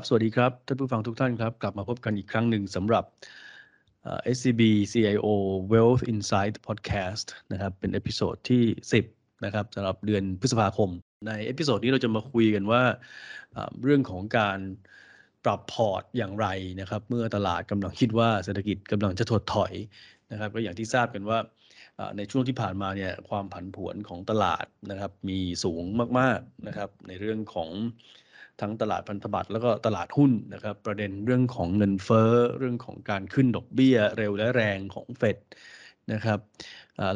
ับสวัสดีครับท่านผู้ฟังทุกท่านครับ กลับมาพบกันอีกครั้งหนึ่งสำหรับ SCB CIO Wealth Insight Podcast นะครับเป็น episode ที่ 10 นะครับสำหรับเดือนพฤษภาคม ใน episode นี้เราจะมาคุยกันว่าเรื่องของการปรับ port อย่างไรนะครับ เมื่อตลาดกำลังคิดว่าเศรษฐกิจกำลังจะถดถอยนะครับ ก็อย่างที่ทราบกันว่าในช่วงที่ผ่านมาเนี่ยความผันผวนของตลาดนะครับ มีสูงมากๆนะครับ ในเรื่องของ ทั้งตลาดพันธบัตรแล้วก็ตลาดหุ้นนะครับ ประเด็นเรื่องของเงินเฟ้อเรื่องของการขึ้นดอกเบี้ยเร็วและแรงของเฟดนะครับ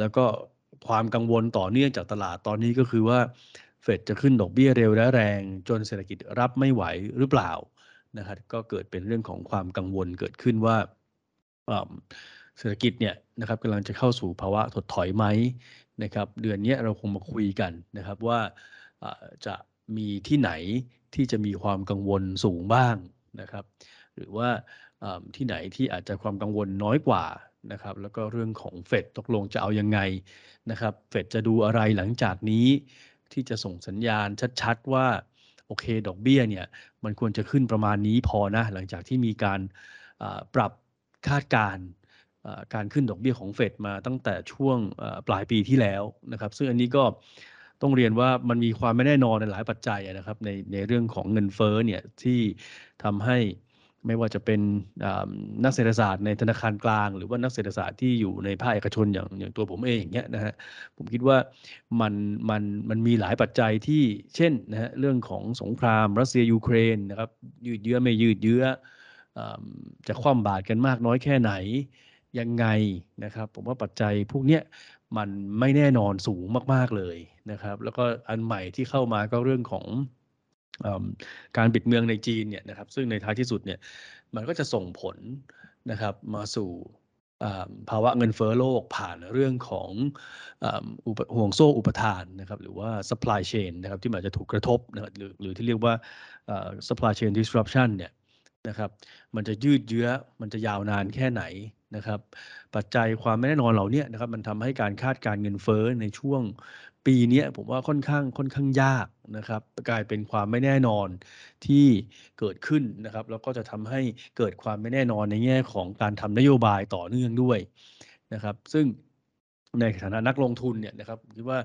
แล้วก็ความกังวลต่อเนื่องจากตลาดตอนนี้ก็คือว่าเฟดจะขึ้นดอกเบี้ยเร็วและแรง จนเศรษฐกิจรับไม่ไหวหรือเปล่านะครับก็เกิดเป็นเรื่องของความกังวลเกิดขึ้นว่าเศรษฐกิจเนี่ยนะครับกำลังจะเข้าสู่ภาวะถดถอยไหมนะครับ เดือนนี้เราคงมาคุยกันนะครับว่าจะ มีที่ไหนที่จะมีความกังวลสูงบ้างนะครับ หรือว่าที่ไหนที่อาจจะความกังวลน้อยกว่านะครับ แล้วก็เรื่องของเฟดตกลงจะเอายังไงนะครับ เฟดจะดูอะไรหลังจากนี้ที่จะส่งสัญญาณชัด ๆ ว่าโอเค ดอกเบี้ยเนี่ยมันควรจะขึ้นประมาณนี้พอนะ หลังจากที่มีการปรับคาดการการขึ้นดอกเบี้ยของเฟดมาตั้งแต่ช่วงปลายปีที่แล้วนะครับ ซึ่งอันนี้ก็ ต้องเรียนว่ามันมีความไม่แน่นอนในหลายปัจจัยนะครับ ในในเรื่องของเงินเฟ้อเนี่ยที่ทำให้ไม่ว่าจะเป็นนักเศรษฐศาสตร์ในธนาคารกลาง หรือว่านักเศรษฐศาสตร์ที่อยู่ในภาคเอกชนอย่างอย่างตัวผมเองอย่างเงี้ยนะฮะผมคิดว่ามันมันมันมีหลายปัจจัยที่เช่นนะฮะเรื่องของสงครามรัสเซียยูเครนนะครับยืดเยื้อไม่ยืดเยื้อจะคว่ำบาตรกันมากน้อยแค่ไหนยังไงนะครับ ผมว่าปัจจัยพวกนี้มันไม่แน่นอนสูงมาก ๆ เลย นะครับ แล้วก็อันใหม่ที่เข้ามาก็เรื่องของอการปิดเมืองในจีนเนี่ยนะครับ ซึ่งในท้ายที่สุดเนี่ยมันก็จะส่งผลนะครับมาสู่ภาวะเงินเฟ้อโลกผ่านเรื่องของห่วงโซ่อุปทานนะครับหรือว่า supply chain นะครับที่มันจะถูกกระทบนะครับหรือหรือที่เรียกว่า supply chain disruption เนี่ยนะครับมันจะยืดเยื้อมันจะยาวนานแค่ไหน นะครับ ปัจจัยความไม่แน่นอนเหล่านี้นะครับ มันทำให้การคาดการเงินเฟ้อในช่วงปีนี้ผมว่าค่อนข้างค่อนข้างยากนะครับ กลายเป็นความไม่แน่นอนที่เกิดขึ้นนะครับ แล้วก็จะทำให้เกิดความไม่แน่นอนในแง่ของการทำนโยบายต่อเนื่องด้วยนะครับ ซึ่งในฐานะนักลงทุนเนี่ยนะครับคิดว่า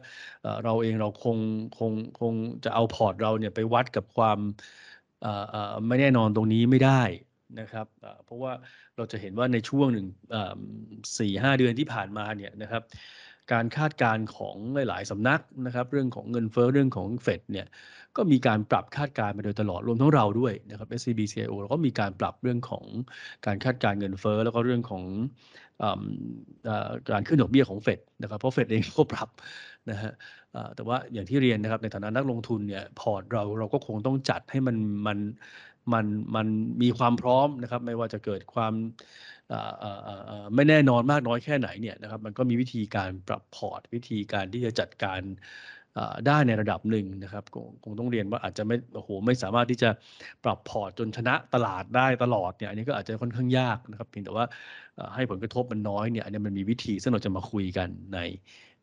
เราเองเราคงคงคงจะเอาพอร์ตเราเนี่ยไปวัดกับความไม่แน่นอนตรงนี้ไม่ได้ นะครับเพราะว่าเราจะเห็นว่าในช่วงหนึ่งสี่ห้าเดือนที่ผ่านมาเนี่ยนะครับการคาดการณ์ของหลาย ๆ สำนักนะครับ เรื่องของเงินเฟ้อเรื่องของเฟดเนี่ยก็มีการปรับคาดการณ์มาโดยตลอดรวมทั้งเราด้วยนะครับ SCB CIO เราก็มีการปรับเรื่องของการคาดการณ์เงินเฟ้อแล้วก็เรื่องของการขึ้นดอกเบี้ยของเฟดนะครับเพราะเฟดเองก็ปรับนะฮะแต่ว่าอย่างที่เรียนนะครับในฐานะนักลงทุนเนี่ย port เราเราก็คงต้องจัดให้มันมัน มันมันมีความพร้อมนะครับ ไม่ว่าจะเกิดความไม่แน่นอนมากน้อยแค่ไหนเนี่ยนะครับมันก็มีวิธีการปรับ port วิธีการที่จะจัดการได้ในระดับหนึ่งนะครับคงต้องเรียนว่าอาจจะไม่โอ้โหไม่สามารถที่จะปรับ port จนชนะตลาดได้ตลอดเนี่ยอันนี้ก็อาจจะค่อนข้างยากนะครับเพียงแต่ว่าให้ผลกระทบมันน้อยเนี่ยอันนี้มันมีวิธีซึ่งเราจะมาคุยกันใน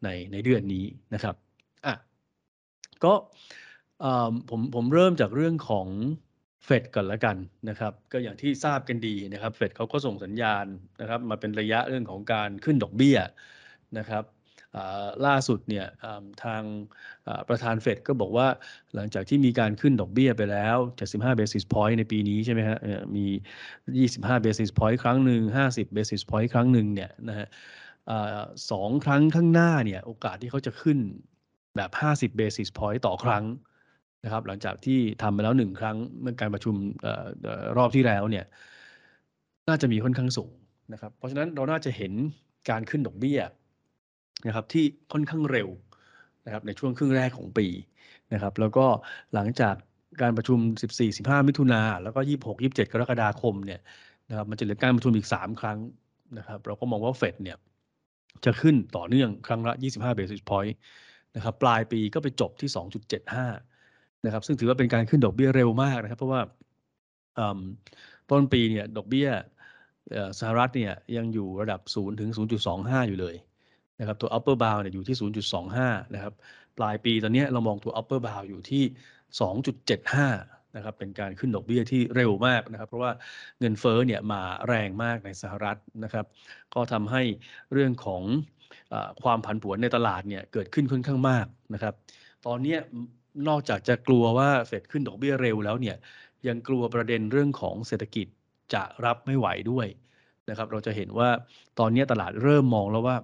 ในในเดือนนี้นะครับอะก็ผมผมเริ่มจากเรื่องของ เฟดก่อนละกันนะครับ ก็อย่างที่ทราบกันดีนะครับ เฟดเขาก็ส่งสัญญาณนะครับ มาเป็นระยะเรื่องของการขึ้นดอกเบี้ยนะครับล่าสุดเนี่ยทางประธานเฟดก็บอกว่าหลังจากที่มีการขึ้นดอกเบี้ยไปแล้ว75 basis point ในปีนี้ใช่ไหมฮะมี 25 basis point ครั้งหนึ่ง50 basis point ครั้งหนึ่งเนี่ยนะฮะสองครั้งข้างหน้าเนี่ยโอกาสที่เขาจะขึ้นแบบ 50 basis point ต่อครั้ง นะครับ หลังจากที่ทำไปแล้วหนึ่งครั้งเมื่อการประชุมรอบที่แล้วเนี่ย น่าจะมีค่อนข้างสูงนะครับ เพราะฉะนั้นเราน่าจะเห็นการขึ้นดอกเบี้ยนะครับที่ค่อนข้างเร็วนะครับในช่วงครึ่งแรกของปีนะครับ แล้วก็หลังจากการประชุม 14-15 มิถุนาแล้วก็ 26-27 กรกฎาคมเนี่ยนะครับมันจะเหลือการประชุมอีก 3 ครั้งนะครับ เราก็มองว่าเฟดเนี่ยจะขึ้นต่อเนื่องครั้งละ 25 basis point นะครับ ปลายปีก็ไปจบที่ 2.75 นะครับ ซึ่งถือว่าเป็นการขึ้นดอกเบี้ยเร็วมากนะครับ เพราะว่าต้นปีเนี่ยดอกเบี้ยสหรัฐเนี่ยยังอยู่ระดับ 0 ถึง 0.25 อยู่เลยนะครับตัว upper bound เนี่ยอยู่ที่ 0.25 นะครับ ปลายปีตอนนี้เรามองตัว upper bound อยู่ที่ 2.75 นะครับ เป็นการขึ้นดอกเบี้ยที่เร็วมากนะครับ เพราะว่าเงินเฟ้อเนี่ยมาแรงมากในสหรัฐนะครับ ก็ทำให้เรื่องของอความผันผวนในตลาดเนี่ยเกิดขึ้นค่อนข้างมากนะครับ ตอนนี้ นอกจากจะกลัวว่าเฟดขึ้นดอกเบี้ยเร็วแล้วเนี่ยยังกลัวประเด็นเรื่องของเศรษฐกิจจะรับไม่ไหวด้วยนะครับเราจะเห็นว่าตอนนี้ตลาดเริ่มมองแล้วว่า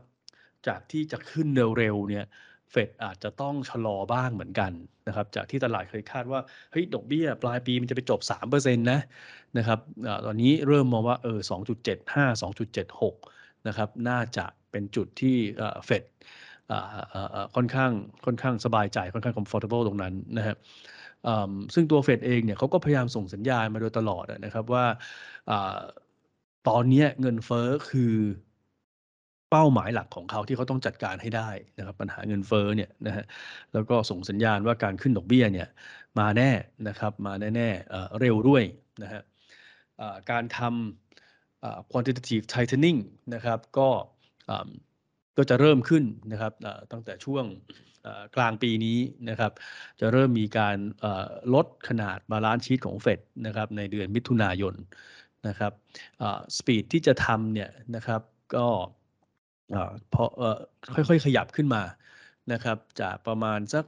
จากที่จะขึ้นเร็วๆเนี่ยเฟดอาจจะต้องชะลอบ้างเหมือนกันนะครับจากที่ตลาดเคยคาดว่าเฮ้ยดอกเบี้ยปลายปีมันจะไปจบ 3%นะนะครับอตอนนี้เริ่มมองว่าเออ2.75 2.76นะครับน่าจะเป็นจุดที่เฟด ค่อนข้างค่อนข้างสบายใจค่อนข้าง comfortable ตรงนั้นนะครับซึ่งตัวเฟดเองเนี่ยเขาก็พยายามส่งสัญญาณมาโดยตลอดนะครับว่าตอนนี้เงินเฟ้อคือเป้าหมายหลักของเขาที่เขาต้องจัดการให้ได้นะครับปัญหาเงินเฟ้อเนี่ยนะฮะแล้วก็ส่งสัญญาณว่าการขึ้นดอกเบี้ยเนี่ยมาแน่นะครับมาแน่ๆเร็วด้วยนะฮะการทำ quantitative tightening นะครับก็ ก็จะเริ่มขึ้นนะครับตั้งแต่ช่วงกลางปีนี้นะครับจะเริ่มมีการลดขนาด balance sheet ของเฟดนะครับในเดือนมิถุนายนนะครับสปีดที่จะทำเนี่ยนะครับก็พอค่อยๆ ขยับขึ้นมานะครับจากประมาณสัก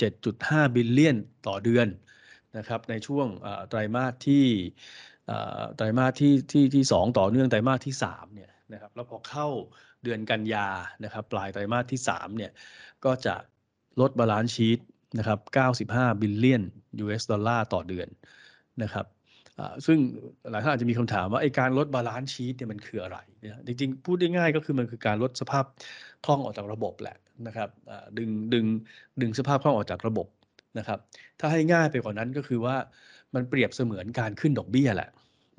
47.5 บิลเลียนต่อเดือนนะครับในช่วงไตรมาสที่ไตรมาสที่ที่ที่สต่อเนื่องไตรมาสที่3เนี่ยนะครับแล้วพอเข้า เดือนกันยานะครับปลายไตรมาสที่3เนี่ยก็จะลดบาลานซ์ชีตนะครับ 95 บิลเลียน US ดอลลาร์ต่อเดือนนะครับซึ่งหลายท่านอาจจะมีคำถามว่าไอการลด balance sheet เนี่ยมันคืออะไรเนี่ยจริงๆ พูดได้ง่ายก็คือมันคือการลดสภาพคล่องออกจากระบบแหละนะครับดึงดึงดึงสภาพคล่องออกจากระบบนะครับ ถ้าให้ง่ายไปกว่านั้นก็คือว่ามันเปรียบเสมือนการขึ้นดอกเบี้ยแหละ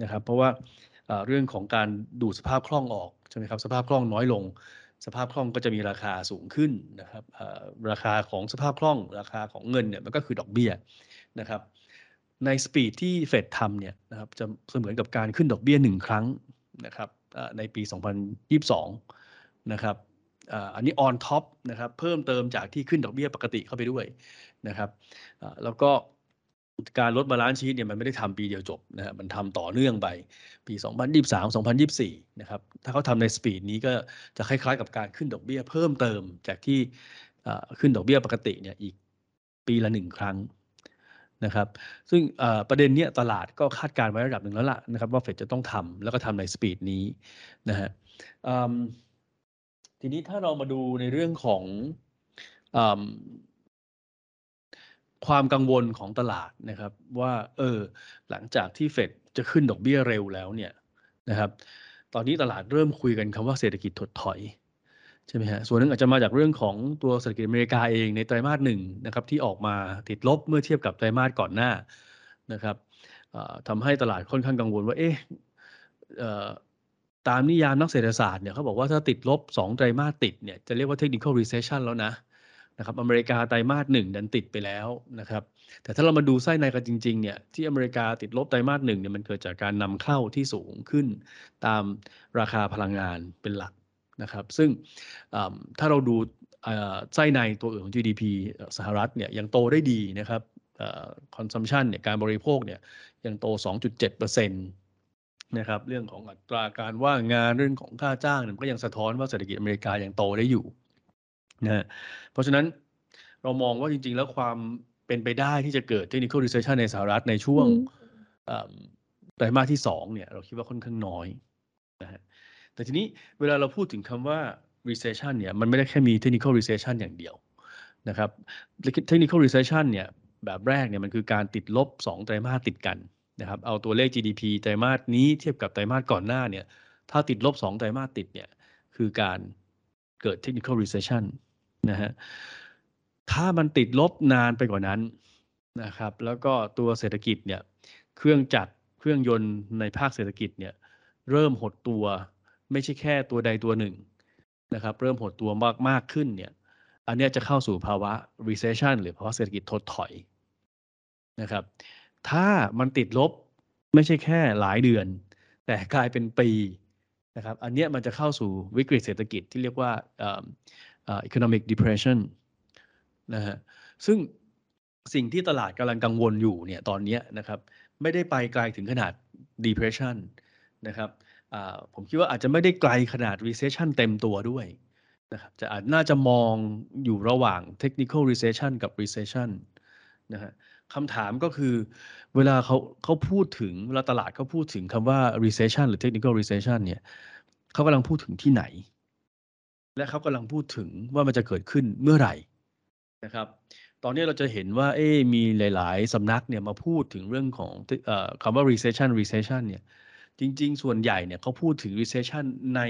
นะครับ เพราะว่าเรื่องของการดูดสภาพคล่องออก ใช่ไหมครับสภาพคล่องน้อยลง สภาพคล่องก็จะมีราคาสูงขึ้นนะครับราคาของสภาพคล่องราคาของเงินเนี่ยมันก็คือดอกเบี้ยนะครับใน speed ที่เฟดทำเนี่ยนะครับจะเสมือนกับการขึ้นดอกเบี้ยหนึ่งครั้งนะครับในปี 2022 นะครับอันนี้ on top นะครับเพิ่มเติมจากที่ขึ้นดอกเบี้ยปกติเข้าไปด้วยนะครับแล้วก็ การลด balance sheet เนี่ยมันไม่ได้ทำปีเดียวจบนะฮะมันทำต่อเนื่องไปปี 2023 2024 นะครับ ถ้าเขาทำในสปีดนี้ก็จะคล้ายๆ กับการขึ้นดอกเบี้ยเพิ่มเติมจากที่ขึ้นดอกเบี้ยปกติเนี่ยอีกปีละหนึ่งครั้งนะครับ ซึ่งประเด็นเนี้ยตลาดก็คาดการไว้ระดับหนึ่งแล้วล่ะนะครับ ว่าเฟดจะต้องทำแล้วก็ทำในสปีดนี้นะฮะทีนี้ถ้าเรามาดูในเรื่องของ ความกังวลของตลาดนะครับว่าเออหลังจากที่เฟดจะขึ้นดอกเบี้ยเร็วแล้วเนี่ยนะครับตอนนี้ตลาดเริ่มคุยกันคำว่าเศรษฐกิจถดถอยใช่ไหมฮะส่วนนึงอาจจะมาจากเรื่องของตัวเศรษฐกิจอเมริกาเองในไตรมาสหนึ่งนะครับที่ออกมาติดลบเมื่อเทียบกับไตรมาสก่อนหน้านะครับทำให้ตลาดค่อนข้างกังวลว่าเอ๊ะตามนิยามนักเศรษฐศาสตร์เนี่ยเขาบอกว่าถ้าติดลบ 2 ไตรมาสติดเนี่ยจะเรียกว่า technical recession แล้วนะ นะครับอเมริกาไตรมาสหนึ่งดันติดลบไปแล้วนะครับแต่ถ้าเรามาดูไส้ในกันจริงๆเนี่ยที่อเมริกาติดลบไตรมาสหนึ่งเนี่ยมันเกิดจากการนำเข้าที่สูงขึ้นตามราคาพลังงานเป็นหลักนะครับ ซึ่งถ้าเราดูไส้ในตัวอื่นของ GDP สหรัฐเนี่ยยังโตได้ดีนะครับ consumption เนี่ยการบริโภคเนี่ยยังโต 2.7%นะครับเรื่องของอัตราการว่างงานเรื่องของค่าจ้างเนี่ยก็ยังสะท้อนว่าเศรษฐกิจอเมริกายังโตได้อยู่ นะเพราะฉะนั้นเรามองว่าจริง ๆ แล้วความเป็นไปได้ที่จะเกิด technical recession ในสหรัฐในช่วงไตรมาสที่สองเนี่ย เราคิดว่าค่อนข้างน้อยนะฮะแต่ทีนี้เวลาเราพูดถึงคำว่า recession เนี่ย มันไม่ได้แค่มี technical recession อย่างเดียวนะครับ technical recession เนี่ย แบบแรกเนี่ยมันคือการติดลบ 2 ไตรมาสติดกันนะครับ เอาตัวเลข GDP ไตรมาสนี้เทียบกับไตรมาสก่อนหน้าเนี่ย ถ้าติดลบ 2 ไตรมาสติดเนี่ย คือการเกิด technical recession นะฮะถ้ามันติดลบนานไปกว่านั้นนะครับ แล้วก็ตัวเศรษฐกิจเนี่ยเครื่องจักรเครื่องยนต์ในภาคเศรษฐกิจเนี่ยเริ่มหดตัวไม่ใช่แค่ตัวใดตัวหนึ่งนะครับ เริ่มหดตัวมากมากขึ้นเนี่ย อันนี้จะเข้าสู่ภาวะ recession หรือภาวะเศรษฐกิจถดถอยนะครับ ถ้ามันติดลบไม่ใช่แค่หลายเดือน แต่กลายเป็นปีนะครับ อันนี้มันจะเข้าสู่วิกฤตเศรษฐกิจที่เรียกว่า economic depression นะฮะซึ่งสิ่งที่ตลาดกำลังกังวลอยู่เนี่ยตอนนี้นะครับไม่ได้ไปไกลถึงขนาด depression นะครับผมคิดว่าอาจจะไม่ได้ไกลขนาด recession เต็มตัวด้วยนะครับจะอาจน่าจะมองอยู่ระหว่าง technical recession กับ recession นะฮะคำถามก็คือเวลาเขาเขาพูดถึงเวลาตลาดเขาพูดถึงคำว่า recession หรือ technical recession เนี่ยเขากำลังพูดถึงที่ไหน และเขากำลังพูดถึงว่ามันจะเกิดขึ้นเมื่อไหร่นะครับ ตอนนี้เราจะเห็นว่าเอ๊มีหลาย ๆสำนักเนี่ยมาพูดถึงเรื่องของอคำว่า recession recession เนี่ยจริง ๆ ส่วนใหญ่เนี่ยเขาพูดถึง recession ใน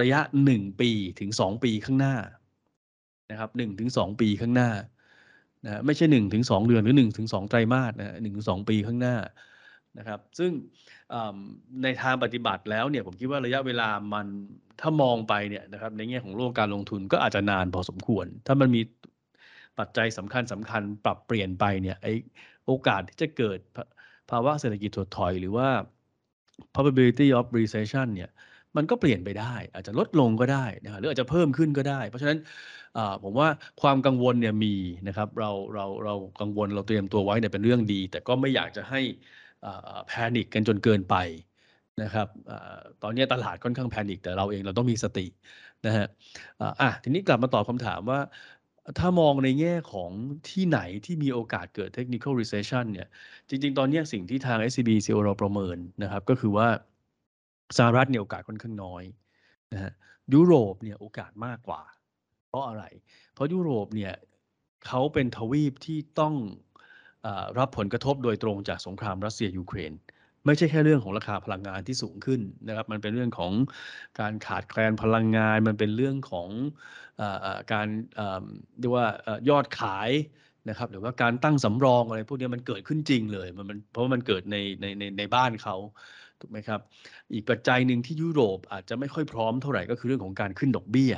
ระยะ 1 ปีถึง 2 ปีข้างหน้านะครับ1ถึง2ปีข้างหน้านะไม่ใช่1ถึง2เดือนหรือ1ถึง2ไตรมาสนะหนึ่งถึงสองปีข้างหน้า นะครับ ซึ่งในทางปฏิบัติแล้วเนี่ยผมคิดว่าระยะเวลามันถ้ามองไปเนี่ยนะครับในแง่ของโลกการลงทุนก็อาจจะนานพอสมควร ถ้ามันมีปัจจัยสำคัญสำคัญปรับเปลี่ยนไปเนี่ยไอโอกาสที่จะเกิดภาวะเศรษฐกิจถดถอยหรือว่า probability of recession เนี่ยมันก็เปลี่ยนไปได้ อาจจะลดลงก็ได้นะหรืออาจจะเพิ่มขึ้นก็ได้ เพราะฉะนั้นผมว่าความกังวลเนี่ยมีนะครับเราเราเรากังวลเราเตรียมตัวไว้เนี่ยเป็นเรื่องดี แต่ก็ไม่อยากจะให้ แพนิคกันจนเกินไปนะครับตอนนี้ตลาดค่อนข้างแพนิคแต่เราเองเราต้องมีสตินะฮะอะทีนี้กลับมาตอบคำถามว่า ถ้ามองในแง่ของที่ไหนที่มีโอกาสเกิด technical recession เนี่ย จริง ๆ ตอนนี้สิ่งที่ทาง SCB CO เราประเมินนะครับ ก็คือว่าสหรัฐเนี่ยโอกาสค่อนข้างน้อยนะฮะยุโรปเนี่ยโอกาสมากกว่า เพราะอะไร เพราะยุโรปเนี่ยเขาเป็นทวีปที่ต้อง รับผลกระทบโดยตรงจากสงครามรัสเซียยูเครนไม่ใช่แค่เรื่องของราคาพลังงานที่สูงขึ้นนะครับ มันเป็นเรื่องของการขาดแคลนพลังงาน มันเป็นเรื่องของอการเรียกว่ายอดขายนะครับ หรือว่าการตั้งสำรองอะไรพวกนี้มันเกิดขึ้นจริงเลย มันเพราะว่ามันเกิดในในในในบ้านเขาถูกไหมครับ อีกปัจจัยหนึ่งที่ยุโรปอาจจะไม่ค่อยพร้อมเท่าไหร่ก็คือเรื่องของการขึ้นดอกเบี้ย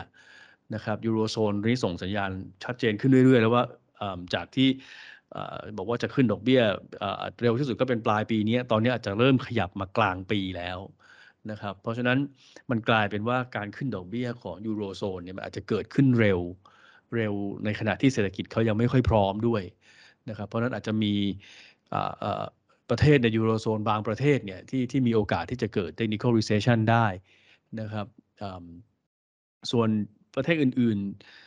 นะครับยูโรโซนนี้ส่งสัญญาณชัดเจนขึ้นเรื่อยๆ แล้วว่าจากที่ บอกว่าจะขึ้นดอกเบี้ยเร็วที่สุดก็เป็นปลายปีนี้ตอนนี้อาจจะเริ่มขยับมากลางปีแล้วนะครับเพราะฉะนั้นมันกลายเป็นว่าการขึ้นดอกเบี้ยของยูโรโซนเนี่ยมันอาจจะเกิดขึ้นเร็วเร็วในขณะที่เศรษฐกิจเขายังไม่ค่อยพร้อมด้วยนะครับเพราะนั้นอาจจะมีประเทศในยูโรโซนบางประเทศเนี่ยที่ที่มีโอกาสที่จะเกิด technical recession ได้นะครับส่วนประเทศอื่นๆ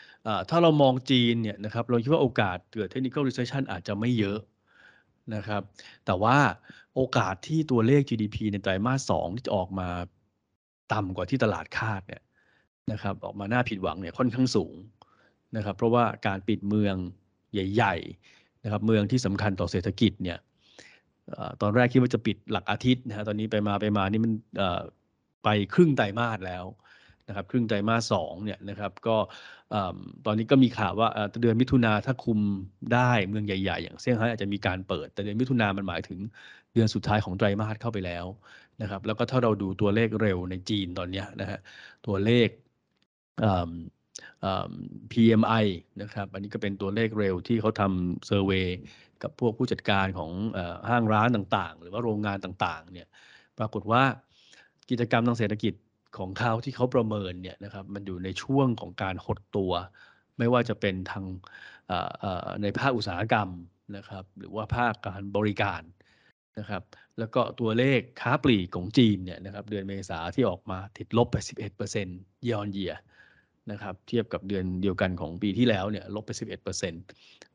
ถ้าเรามองจีนเนี่ยนะครับเราคิดว่าโอกาสเกิด technical recession อาจจะไม่เยอะนะครับ แต่ว่าโอกาสที่ตัวเลข GDP ในไตรมาสสองที่จะออกมาต่ำกว่าที่ตลาดคาดเนี่ยนะครับ ออกมาหน่าผิดหวังเนี่ยค่อนข้างสูงนะครับ เพราะว่าการปิดเมืองใหญ่ๆนะครับ เมืองที่สำคัญต่อเศรษฐกิจเนี่ยตอนแรกคิดว่าจะปิดหลักอาทิตย์นะฮะตอนนี้ไปมาไปมานี่มันไปครึ่งไตรมาสแล้ว นะครับครึ่งไตรมาสสองเนี่ยนะครับก็ตอนนี้ก็มีข่าวว่าเดือนมิถุนาถ้าคุมได้เมืองใหญ่ๆ อย่างเซี่ยงไฮ้อาจจะมีการเปิด แต่เดือนมิถุนามันหมายถึงเดือนสุดท้ายของไตรมาสเข้าไปแล้วนะครับแล้วก็ถ้าเราดูตัวเลขเร็วในจีนตอนนี้นะฮะตัวเลข PMI นะครับอันนี้ก็เป็นตัวเลขเร็วที่เขาทำเซอร์เวยกับพวกผู้จัดการของห้างร้านต่างๆ หรือว่าโรงงานต่างๆเนี่ยปรากฏว่ากิจกรรมทางเศรษฐกิจ ของเขาที่เขาประเมินเนี่ยนะครับมันอยู่ในช่วงของการหดตัว ไม่ว่าจะเป็นทางในภาคอุตสาหกรรมนะครับ หรือว่าภาคการบริการนะครับ แล้วก็ตัวเลขค้าปลีกของจีนเนี่ยนะครับ เดือนเมษาที่ออกมาติดลบไป 11% year on year นะครับ เทียบกับเดือนเดียวกันของปีที่แล้วเนี่ยลบไป 11%น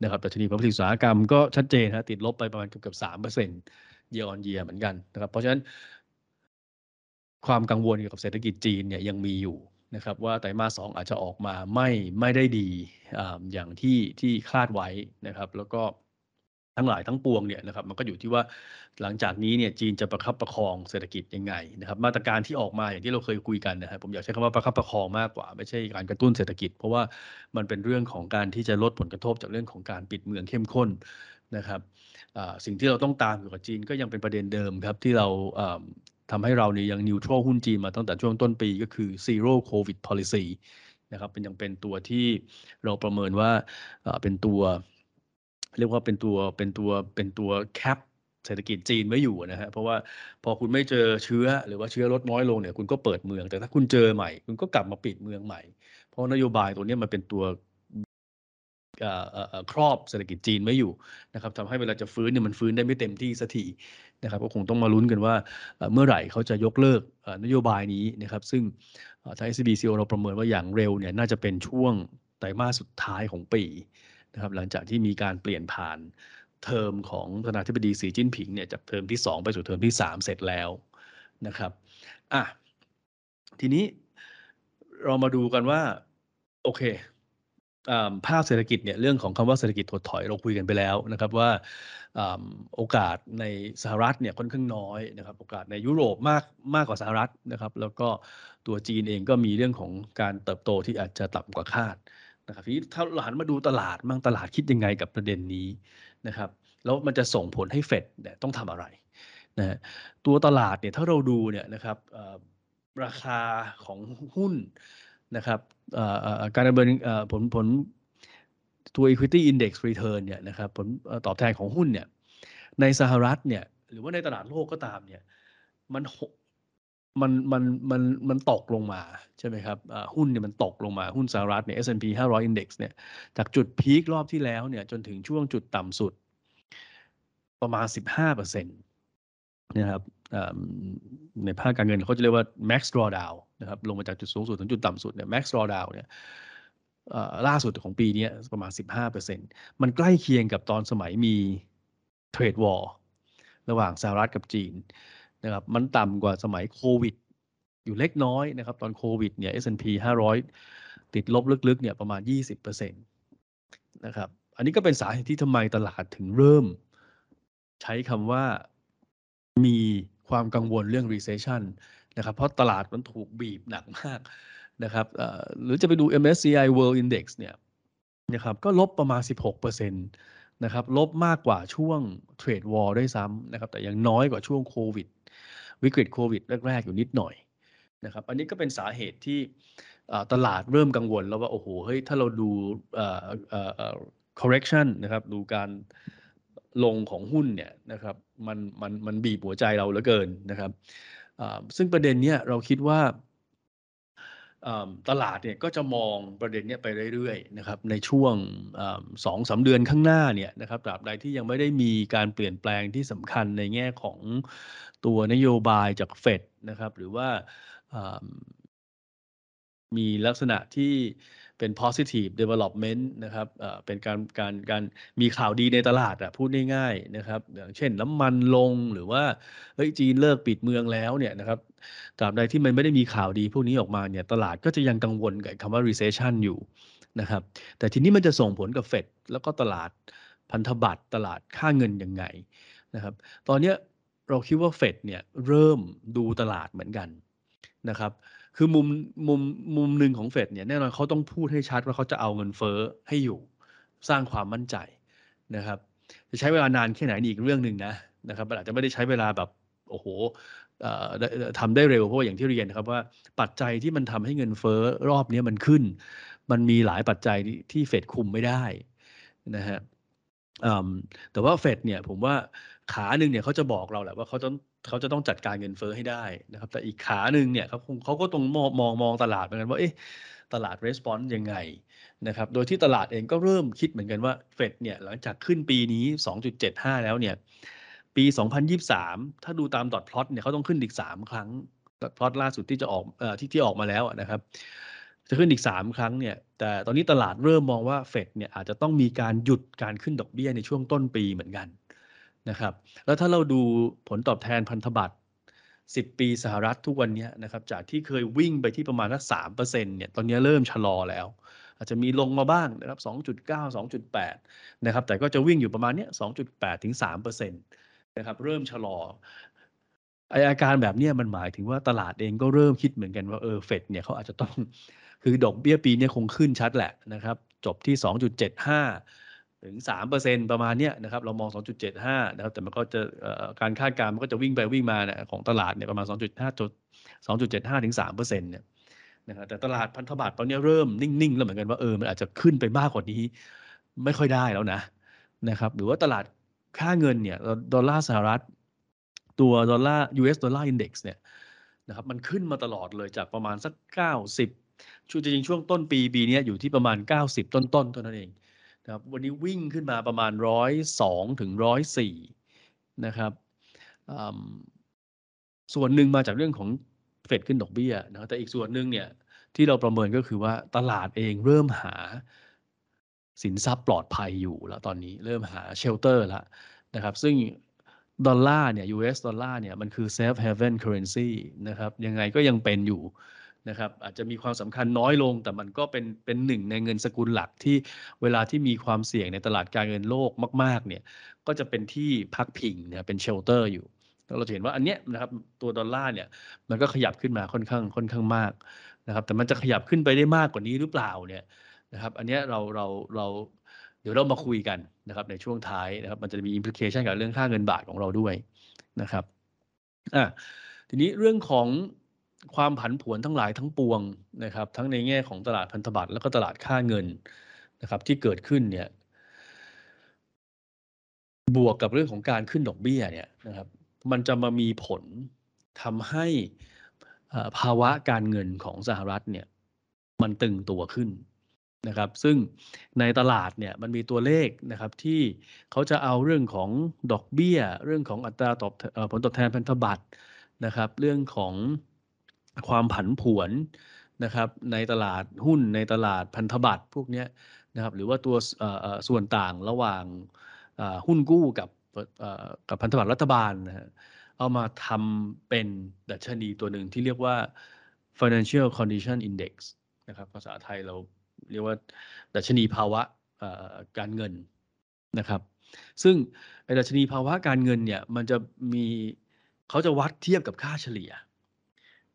ะครับแต่ชนีผลิตอุตสาหกรรมก็ชัดเจนนะติดลบไปประมาณเกือบเกือบ3% year on year เหมือนกันนะครับ เพราะฉะนั้น ความกังวลเกี่ยวกับเศรษฐกิจจีนเนี่ยยังมีอยู่นะครับว่าไตรมาสสองอาจจะออกมาไม่ไม่ได้ดีอย่างที่ที่คาดไว้นะครับ แล้วก็ทั้งหลายทั้งปวงเนี่ยนะครับมันก็อยู่ที่ว่าหลังจากนี้เนี่ยจีนจะประคับประคองเศรษฐกิจยังไงนะครับ มาตรการที่ออกมาอย่างที่เราเคยคุยกันนะครับผมอยากใช้คำว่าประคับประคองมากกว่า ไม่ใช่การกระตุ้นเศรษฐกิจ เพราะว่ามันเป็นเรื่องของการที่จะลดผลกระทบจากเรื่องของการปิดเมืองเข้มข้นนะครับสิ่งที่เราต้องตามอยู่กับจีนก็ยังเป็นประเด็นเดิมครับที่เรา ทำให้เราเนี่ยยังนิวทรัลหุ้นจีนมาตั้งแต่ช่วงต้นปีก็คือ zero covid policy นะครับเป็นยังเป็นตัวที่เราประเมินว่าเป็นตัว เรียกว่าเป็นตัวเป็นตัวเป็นตัวแคปเศรษฐกิจจีนไว้อยู่นะฮะเพราะว่าพอคุณไม่เจอเชื้อหรือว่าเชื้อลดน้อยลงเนี่ยคุณก็เปิดเมือง แต่ถ้าคุณเจอใหม่ คุณก็กลับมาปิดเมืองใหม่ เพราะนโยบายตัวนี้มันเป็นตัวครอบเศรษฐกิจจีนไว้อยู่นะครับทำให้เวลาจะฟื้นเนี่ยมันฟื้นได้ไม่เต็มที่สักที นะครับก็คงต้องมาลุ้นกันว่าเมื่อไหร่เขาจะยกเลิกนโยบายนี้นะครับซึ่งทาง SBCO เราประเมินว่าอย่างเร็วเนี่ยน่าจะเป็นช่วงไตรมาสสุดท้ายของปีนะครับหลังจากที่มีการเปลี่ยนผ่านเทอมของประธานาธิบดีสีจิ้นผิงเนี่ยจากเทอมที่ 2 ไปสู่เทอมที่ 3 เสร็จแล้วนะครับอะทีนี้เรามาดูกันว่า โอเค ภาพเศรษฐกิจเนี่ยเรื่องของคำว่าเศรษฐกิจถดถอยเราคุยกันไปแล้วนะครับว่าโอกาสในสหรัฐเนี่ยค่อนข้างน้อยนะครับ โอกาสในยุโรปมากมากกว่าสหรัฐนะครับ แล้วก็ตัวจีนเองก็มีเรื่องของการเติบโตที่อาจจะต่ำกว่าคาดนะครับทีนี้ถ้าเราหันมาดูตลาดมั่งตลาดคิดยังไงกับประเด็นนี้นะครับแล้วมันจะส่งผลให้เฟดเนี่ยต้องทำอะไรนะตัวตลาดเนี่ยถ้าเราดูเนี่ยนะครับราคาของหุ้น นะครับการดำเนินผลผลตัว equity index return เนี่ยนะครับผลตอบแทนของหุ้นเนี่ยในสหรัฐเนี่ยหรือว่าในตลาดโลกก็ตามเนี่ยมันมันมันมันมันตกลงมา ใช่ไหมครับหุ้นเนี่ยมันตกลงมาหุ้นสหรัฐเนี่ย S&P 500 Index เนี่ยจากจุดพีครอบที่แล้วเนี่ยจนถึงช่วงจุดต่ำสุดประมาณ 15%นะครับในภาคการเงินเขาจะเรียกว่า max drawdown นะครับลงมาจากจุดสูงสุดถึงจุดต่ำสุดเนี่ย max drawdown เนี่ยล่าสุดของปีนี้ประมาณ 15%มันใกล้เคียงกับตอนสมัยมีเทรดวอร์ระหว่างสหรัฐกับจีนนะครับมันต่ำกว่าสมัยโควิด อยู่เล็กน้อยนะครับ ตอนโควิดเนี่ย S&P 500 ติดลบลึกๆเนี่ยประมาณ 20%นะครับอันนี้ก็เป็นสาเหตุที่ทำไมตลาดถึงเริ่ม ใช้คำว่ามีความกังวลเรื่อง recession นะครับเพราะตลาดมันถูกบีบหนักมากนะครับหรือจะไปดู MSCI World Index เนี่ยนะครับก็ลบประมาณ 16%นะครับลบมากกว่าช่วงเทรดวอร์ด้วยซ้ำนะครับแต่ยังน้อยกว่าช่วงโควิด วิกฤตโควิดแรก ๆ อยู่นิดหน่อยนะครับอันนี้ก็เป็นสาเหตุที่ตลาดเริ่มกังวลแล้วว่า โอ้โหเฮ้ยถ้าเราดู correction นะครับดูการลงของหุ้นเนี่ยนะครับมันมันมันบีบหัวใจเราเหลือเกินนะครับ ซึ่งประเด็นเนี้ยเราคิดว่าตลาดเนี่ยก็จะมองประเด็นนี้ไปเรื่อยๆนะครับในช่วงสองสาเดือนข้างหน้าเนี่ยนะครับตราบใดที่ยังไม่ได้มีการเปลี่ยนแปลงที่สำคัญในแง่ของตัวนโยบายจากเฟดนะครับหรือว่ามีลักษณะที่ เป็น positive development นะครับเป็นการการการมีข่าวดีในตลาดอะพูดง่ายๆนะครับอย่างเช่นน้ำมันลงหรือว่าเฮ้ยจีนเลิกปิดเมืองแล้วเนี่ยนะครับตราบใดที่มันไม่ได้มีข่าวดีพวกนี้ออกมาเนี่ยตลาดก็จะยังกังวลกับคำว่า recession อยู่นะครับแต่ทีนี้มันจะส่งผลกับเฟดแล้วก็ตลาดพันธบัตรตลาดค่าเงินยังไงนะครับตอนนี้เราคิดว่าเฟดเนี่ยเริ่มดูตลาดเหมือนกันนะครับ คือมุมมุมมุมหนึ่งของเฟดเนี่ยแน่นอนเขาต้องพูดให้ชัดว่าเขาจะเอาเงินเฟ้อให้อยู่ สร้างความมั่นใจนะครับ จะใช้เวลานานแค่ไหนอีกเรื่องหนึ่งนะนะครับอาจจะไม่ได้ใช้เวลาแบบโอ้โหทำได้เร็วเพราะอย่างที่เรียนนะครับว่าปัจจัยที่มันทำให้เงินเฟ้อรอบนี้มันขึ้น มันมีหลายปัจจัยที่เฟดคุมไม่ได้นะฮะแต่ว่าเฟดเนี่ยผมว่าขาหนึ่งเนี่ยเขาจะบอกเราแหละว่าเขาต้อง เขาจะต้องจัดการเงินเฟ้อให้ได้นะครับ แต่อีกขาหนึ่งเนี่ยเขาคงเขาก็ต้องมองมองมองตลาดเหมือนกันว่าเอ๊ะตลาดรีสปอนส์ยังไงนะครับ โดยที่ตลาดเองก็เริ่มคิดเหมือนกันว่าเฟดเนี่ยหลังจากขึ้นปีนี้ 2.75 แล้วเนี่ยปี 2023 ถ้าดูตามดอทพลอตเนี่ยเขาต้องขึ้นอีก 3 ครั้งดอทพลอตล่าสุดที่จะออกอที่ที่ออกมาแล้วนะครับ จะขึ้นอีก 3 ครั้งเนี่ย แต่ตอนนี้ตลาดเริ่มมองว่าเฟดเนี่ยอาจจะต้องมีการหยุดการขึ้นดอกเบี้ยในช่วงต้นปีเหมือนกัน นะครับ แล้วถ้าเราดูผลตอบแทนพันธบัตร 10 ปีสหรัฐทุกวันนี้นะครับ จากที่เคยวิ่งไปที่ประมาณสักสามเปอร์เซ็นต์เนี่ย ตอนนี้เริ่มชะลอแล้ว อาจจะมีลงมาบ้างนะครับ 2.9 2.8 นะครับ แต่ก็จะวิ่งอยู่ประมาณเนี้ย 2.8 ถึง3เปอร์เซ็นต์นะครับ เริ่มชะลอไออาการแบบนี้มันหมายถึงว่าตลาดเองก็เริ่มคิดเหมือนกันว่าเออเฟดเนี่ยเขาอาจจะต้องคือดอกเบี้ยปีนี้คงขึ้นชัดแหละนะครับ จบที่ 2.75 ถึง 3%ประมาณเนี้ยนะครับเรามอง 2.75 นะครับแต่มันก็จะการคาดการณ์มันก็จะวิ่งไปวิ่งมาเนี่ยของตลาดเนี่ยประมาณ 2.5จุด2.75 ถึง 3%เนี่ยนะครับแต่ตลาดพันธบัตรตอนนี้เริ่มนิ่ง ๆ แล้วเหมือนกันว่าเออมันอาจจะขึ้นไปมากกว่านี้ ไม่ค่อยได้แล้วนะนะครับหรือว่าตลาดค่าเงินเนี่ยดอลลาร์สหรัฐ ตัวดอลลาร์ US ดอลลาร์อินเด็กซ์เนี่ยนะครับมันขึ้นมาตลอดเลยจากประมาณสัก 90ช่วงจริงช่วงต้นปีปีนี้อยู่ที่ประมาณ 90 ต้นๆเท่านั้นเอง นะครับวันนี้วิ่งขึ้นมาประมาณร้อยสองถึงร้อยสี่นะครับส่วนหนึ่งมาจากเรื่องของเฟดขึ้นดอกเบี้ยนะแต่อีกส่วนหนึ่งเนี่ยที่เราประเมินก็คือว่าตลาดเองเริ่มหาสินทรัพย์ปลอดภัยอยู่แล้วตอนนี้เริ่มหาเชลเตอร์แล้วนะครับซึ่งดอลลาร์เนี่ย US ดอลลาร์เนี่ยมันคือ safe haven currency นะครับยังไงก็ยังเป็นอยู่ นะครับอาจจะมีความสำคัญน้อยลง แต่มันก็เป็นเป็นหนึ่งในเงินสกุลหลักที่เวลาที่มีความเสี่ยงในตลาดการเงินโลกมาก ๆ เนี่ยก็จะเป็นที่พักพิงเนี่ยเป็น shelter อยู่เราเห็นว่าอันเนี้ยนะครับตัวดอลลาร์เนี่ยมันก็ขยับขึ้นมาค่อนข้างค่อนข้างมากนะครับแต่มันจะขยับขึ้นไปได้มากกว่านี้หรือเปล่าเนี่ยนะครับอันเนี้ยเราเราเราเดี๋ยวเรามาคุยกันนะครับในช่วงท้ายนะครับมันจะมี implication กับเรื่องค่าเงินบาทของเราด้วยนะครับอะทีนี้เรื่องของ ความผันผวนทั้งหลายทั้งปวงนะครับ ทั้งในแง่ของตลาดพันธบัตรแล้วก็ตลาดค่าเงินนะครับ ที่เกิดขึ้นเนี่ย บวกกับเรื่องของการขึ้นดอกเบี้ยเนี่ยนะครับ มันจะมามีผลทำให้ภาวะการเงินของสหรัฐเนี่ย มันตึงตัวขึ้นนะครับ ซึ่งในตลาดเนี่ยมันมีตัวเลขนะครับที่เขาจะเอาเรื่องของดอกเบี้ย เรื่องของอัตราตอบผลตอบแทนพันธบัตรนะครับ เรื่องของ ความผันผวนนะครับในตลาดหุ้นในตลาดพันธบัตรพวกนี้นะครับหรือว่าตัวส่วนต่างระหว่างหุ้นกู้กับกับพันธบัตรรัฐบาลนะฮะเอามาทำเป็นดัชนีตัวหนึ่งที่เรียกว่า financial condition index นะครับภาษาไทยเราเรียกว่าดัชนีภาวะการเงินนะครับ ซึ่งดัชนีภาวะการเงินเนี่ยมันจะมีเขาจะวัดเทียบกับค่าเฉลี่ย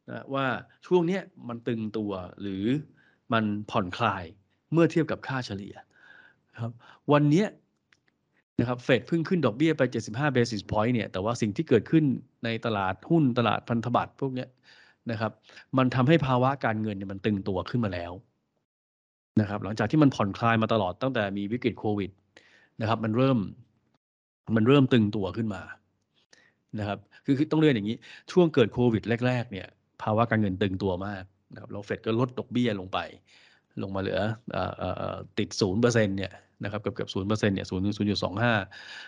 นะว่าช่วงนี้มันตึงตัวหรือมันผ่อนคลายเมื่อเทียบกับค่าเฉลี่ยครับวันนี้นะครับเฟดเพิ่งขึ้นดอกเบี้ยไป 75 basis point เนี่ยแต่ว่าสิ่งที่เกิดขึ้นในตลาดหุ้นตลาดพันธบัตรพวกนี้นะครับ มันทำให้ภาวะการเงินเนี่ยมันตึงตัวขึ้นมาแล้วนะครับหลังจากที่มันผ่อนคลายมาตลอดตั้งแต่มีวิกฤตโควิดนะครับมันเริ่มมันเริ่มตึงตัวขึ้นมานะครับคือคือต้องเรียนอย่างนี้ช่วงเกิดโควิดแรก ๆ เนี่ย ภาวะการเงินตึงตัวมากนะครับเราเฟดก็ลดดอกเบี้ยลงไป ลงมาเหลือติดศูนย์เปอร์เซ็นเนี่ยนะครับเกือบเกือบศูนย์เปอร์เซ็นต์เนี่ยศูนย์ศูนย์จุดสองห้า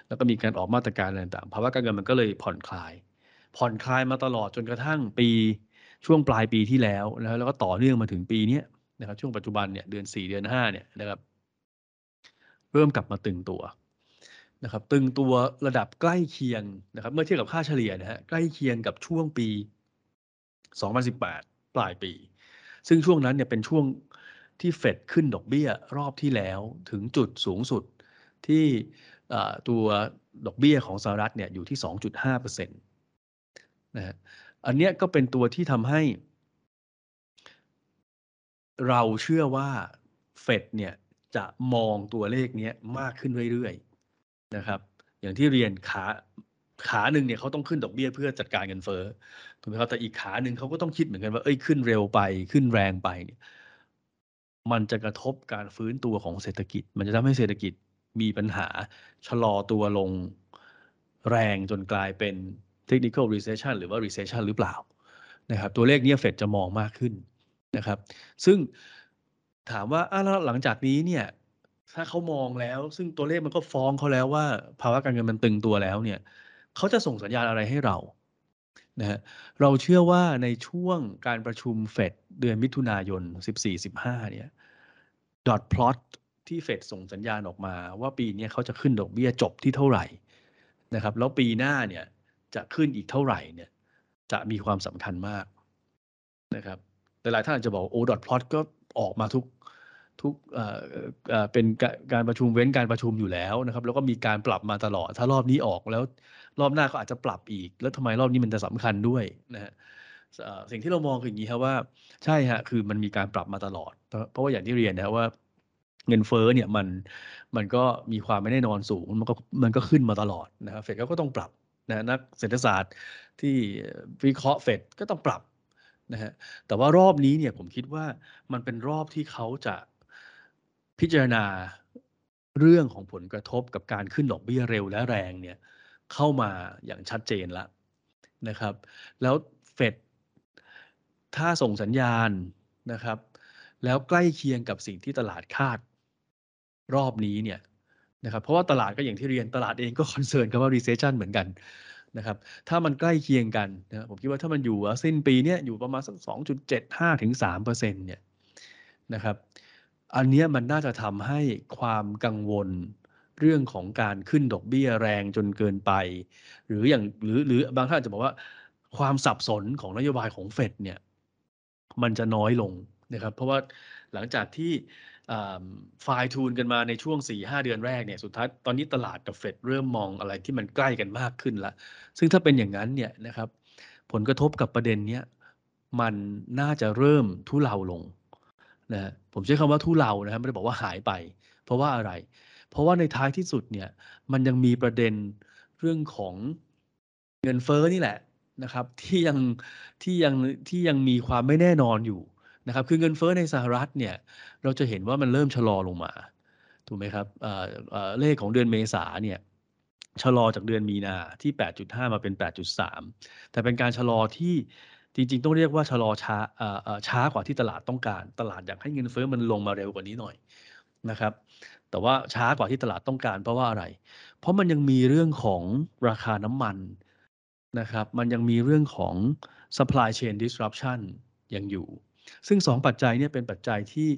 แล้วก็มีการออกมาตรการอะไรต่างภาวะการเงินมันก็เลยผ่อนคลาย ผ่อนคลายมาตลอดจนกระทั่งปีช่วงปลายปีที่แล้วแล้วแล้วก็ต่อเนื่องมาถึงปีนี้นะครับช่วงปัจจุบันเนี่ยเดือนสี่เดือนห้าเนี่ยนะครับ เริ่มกลับมาตึงตัวนะครับ ตึงตัวระดับใกล้เคียงนะครับ เมื่อเทียบกับค่าเฉลี่ยนะฮะใกล้เคียงกับช่วงปี 2018 ปลายปี ซึ่งช่วงนั้นเนี่ยเป็นช่วงที่เฟดขึ้นดอกเบี้ยรอบที่แล้วถึงจุดสูงสุดที่ตัวดอกเบี้ยของสหรัฐเนี่ยอยู่ที่ 2.5%นะฮะอันเนี้ยก็เป็นตัวที่ทำให้ เราเชื่อว่าเฟดเนี่ยจะมองตัวเลขนี้มากขึ้นเรื่อยๆ นะครับ อย่างที่เรียนขา ขาหนึ่งเนี่ยเขาต้องขึ้นดอกเบี้ยเพื่อจัดการเงินเฟ้อถูกไหมครับแต่อีกขาหนึ่งเขาก็ต้องคิดเหมือนกันว่าเอ้ยขึ้นเร็วไปขึ้นแรงไปเนี่ยมันจะกระทบการฟื้นตัวของเศรษฐกิจ มันจะทำให้เศรษฐกิจมีปัญหาชะลอตัวลงแรงจนกลายเป็น technical recession หรือว่า recession หรือเปล่านะครับตัวเลขนี้เฟดจะมองมากขึ้นนะครับ ซึ่งถามว่าแล้วหลังจากนี้เนี่ยถ้าเขามองแล้ว ซึ่งตัวเลขมันก็ฟ้องเขาแล้วว่า ภาวะการเงินมันตึงตัวแล้วเนี่ย เขาจะส่งสัญญาณอะไรให้เรานะฮะเราเชื่อว่าในช่วงการประชุมเฟดเดือนมิถุนายน 14-15 เนี่ยดอทพลอตที่เฟดส่งสัญญาณออกมา ว่าปีนี้เขาจะขึ้นดอกเบี้ยจบที่เท่าไหร่นะครับ แล้วปีหน้าเนี่ยจะขึ้นอีกเท่าไหร่เนี่ยจะมีความสำคัญมากนะครับแต่หลายท่านอาจจะบอกโอ้ดอทพลอตก็ออกมาทุกทุกเป็นการประชุมเว้นการประชุมอยู่แล้วนะครับ แล้วก็มีการปรับมาตลอด ถ้ารอบนี้ออกแล้ว รอบหน้าก็อาจจะปรับอีก แล้วทำไมรอบนี้มันจะสำคัญด้วยนะฮะสิ่งที่เรามองคืออย่างนี้ครับว่าใช่ฮะคือมันมีการปรับมาตลอด เพราะว่าอย่างที่เรียนนะว่าเงินเฟ้อเนี่ยมันมันก็มีความไม่แน่นอนสูงมันก็มันก็ขึ้นมาตลอดนะครับเฟดก็ต้องปรับนะนักเศรษฐศาสตร์ที่วิเคราะห์เฟดก็ต้องปรับนะฮะแต่ว่ารอบนี้เนี่ยผมคิดว่ามันเป็นรอบที่เขาจะพิจารณาเรื่องของผลกระทบกับการขึ้นดอกเบี้ยเร็วและแรงเนี่ย เข้ามาอย่างชัดเจนแล้วนะครับ แล้วเฟดถ้าส่งสัญญาณนะครับ แล้วใกล้เคียงกับสิ่งที่ตลาดคาดรอบนี้เนี่ยนะครับเพราะว่าตลาดก็อย่างที่เรียนตลาดเองก็คอนเซิร์นกับว่า recession เหมือนกันนะครับ ถ้ามันใกล้เคียงกันนะผมคิดว่าถ้ามันอยู่สิ้นปีเนี้ยอยู่ประมาณสัก 2.75ถึง3%เนี่ยนะครับ อันนี้มันน่าจะทำให้ความกังวล เรื่องของการขึ้นดอกเบี้ยแรงจนเกินไป หรืออย่างหรือหรือบางท่านจะบอกว่าความสับสนของนโยบายของเฟดเนี่ยมันจะน้อยลงนะครับ เพราะว่าหลังจากที่ไฟล์ทูนกันมาในช่วง 4-5 เดือนแรกเนี่ยสุดท้ายตอนนี้ตลาดกับเฟดเริ่มมองอะไรที่มันใกล้กันมากขึ้นละซึ่งถ้าเป็นอย่างนั้นเนี่ยนะครับผลกระทบกับประเด็นเนี้ยมันน่าจะเริ่มทุเลาลงนะผมใช้คำว่าทุเลานะครับไม่ได้บอกว่าหายไป เพราะว่าอะไร เพราะว่าในท้ายที่สุดเนี่ยมันยังมีประเด็นเรื่องของเงินเฟ้อนี่แหละนะครับ ที่ยังที่ยังที่ยังมีความไม่แน่นอนอยู่นะครับ คือเงินเฟ้อในสหรัฐเนี่ยเราจะเห็นว่ามันเริ่มชะลอลงมาถูกไหมครับเลขของเดือนเมษาเนี่ยชะลอจากเดือนมีนาที่ 8.5 มาเป็น 8.3 แต่เป็นการชะลอที่จริงๆ ต้องเรียกว่าชะลอช้าช้ากว่าที่ตลาดต้องการ ตลาดอยากให้เงินเฟ้อมันลงมาเร็วกว่านี้หน่อย นะครับ แต่ว่าช้ากว่าที่ตลาดต้องการเพราะว่าอะไร เพราะมันยังมีเรื่องของราคาน้ำมันนะครับ มันยังมีเรื่องของ supply chain disruption ยังอยู่ ซึ่งสองปัจจัยเนี่ยเป็นปัจจัยที่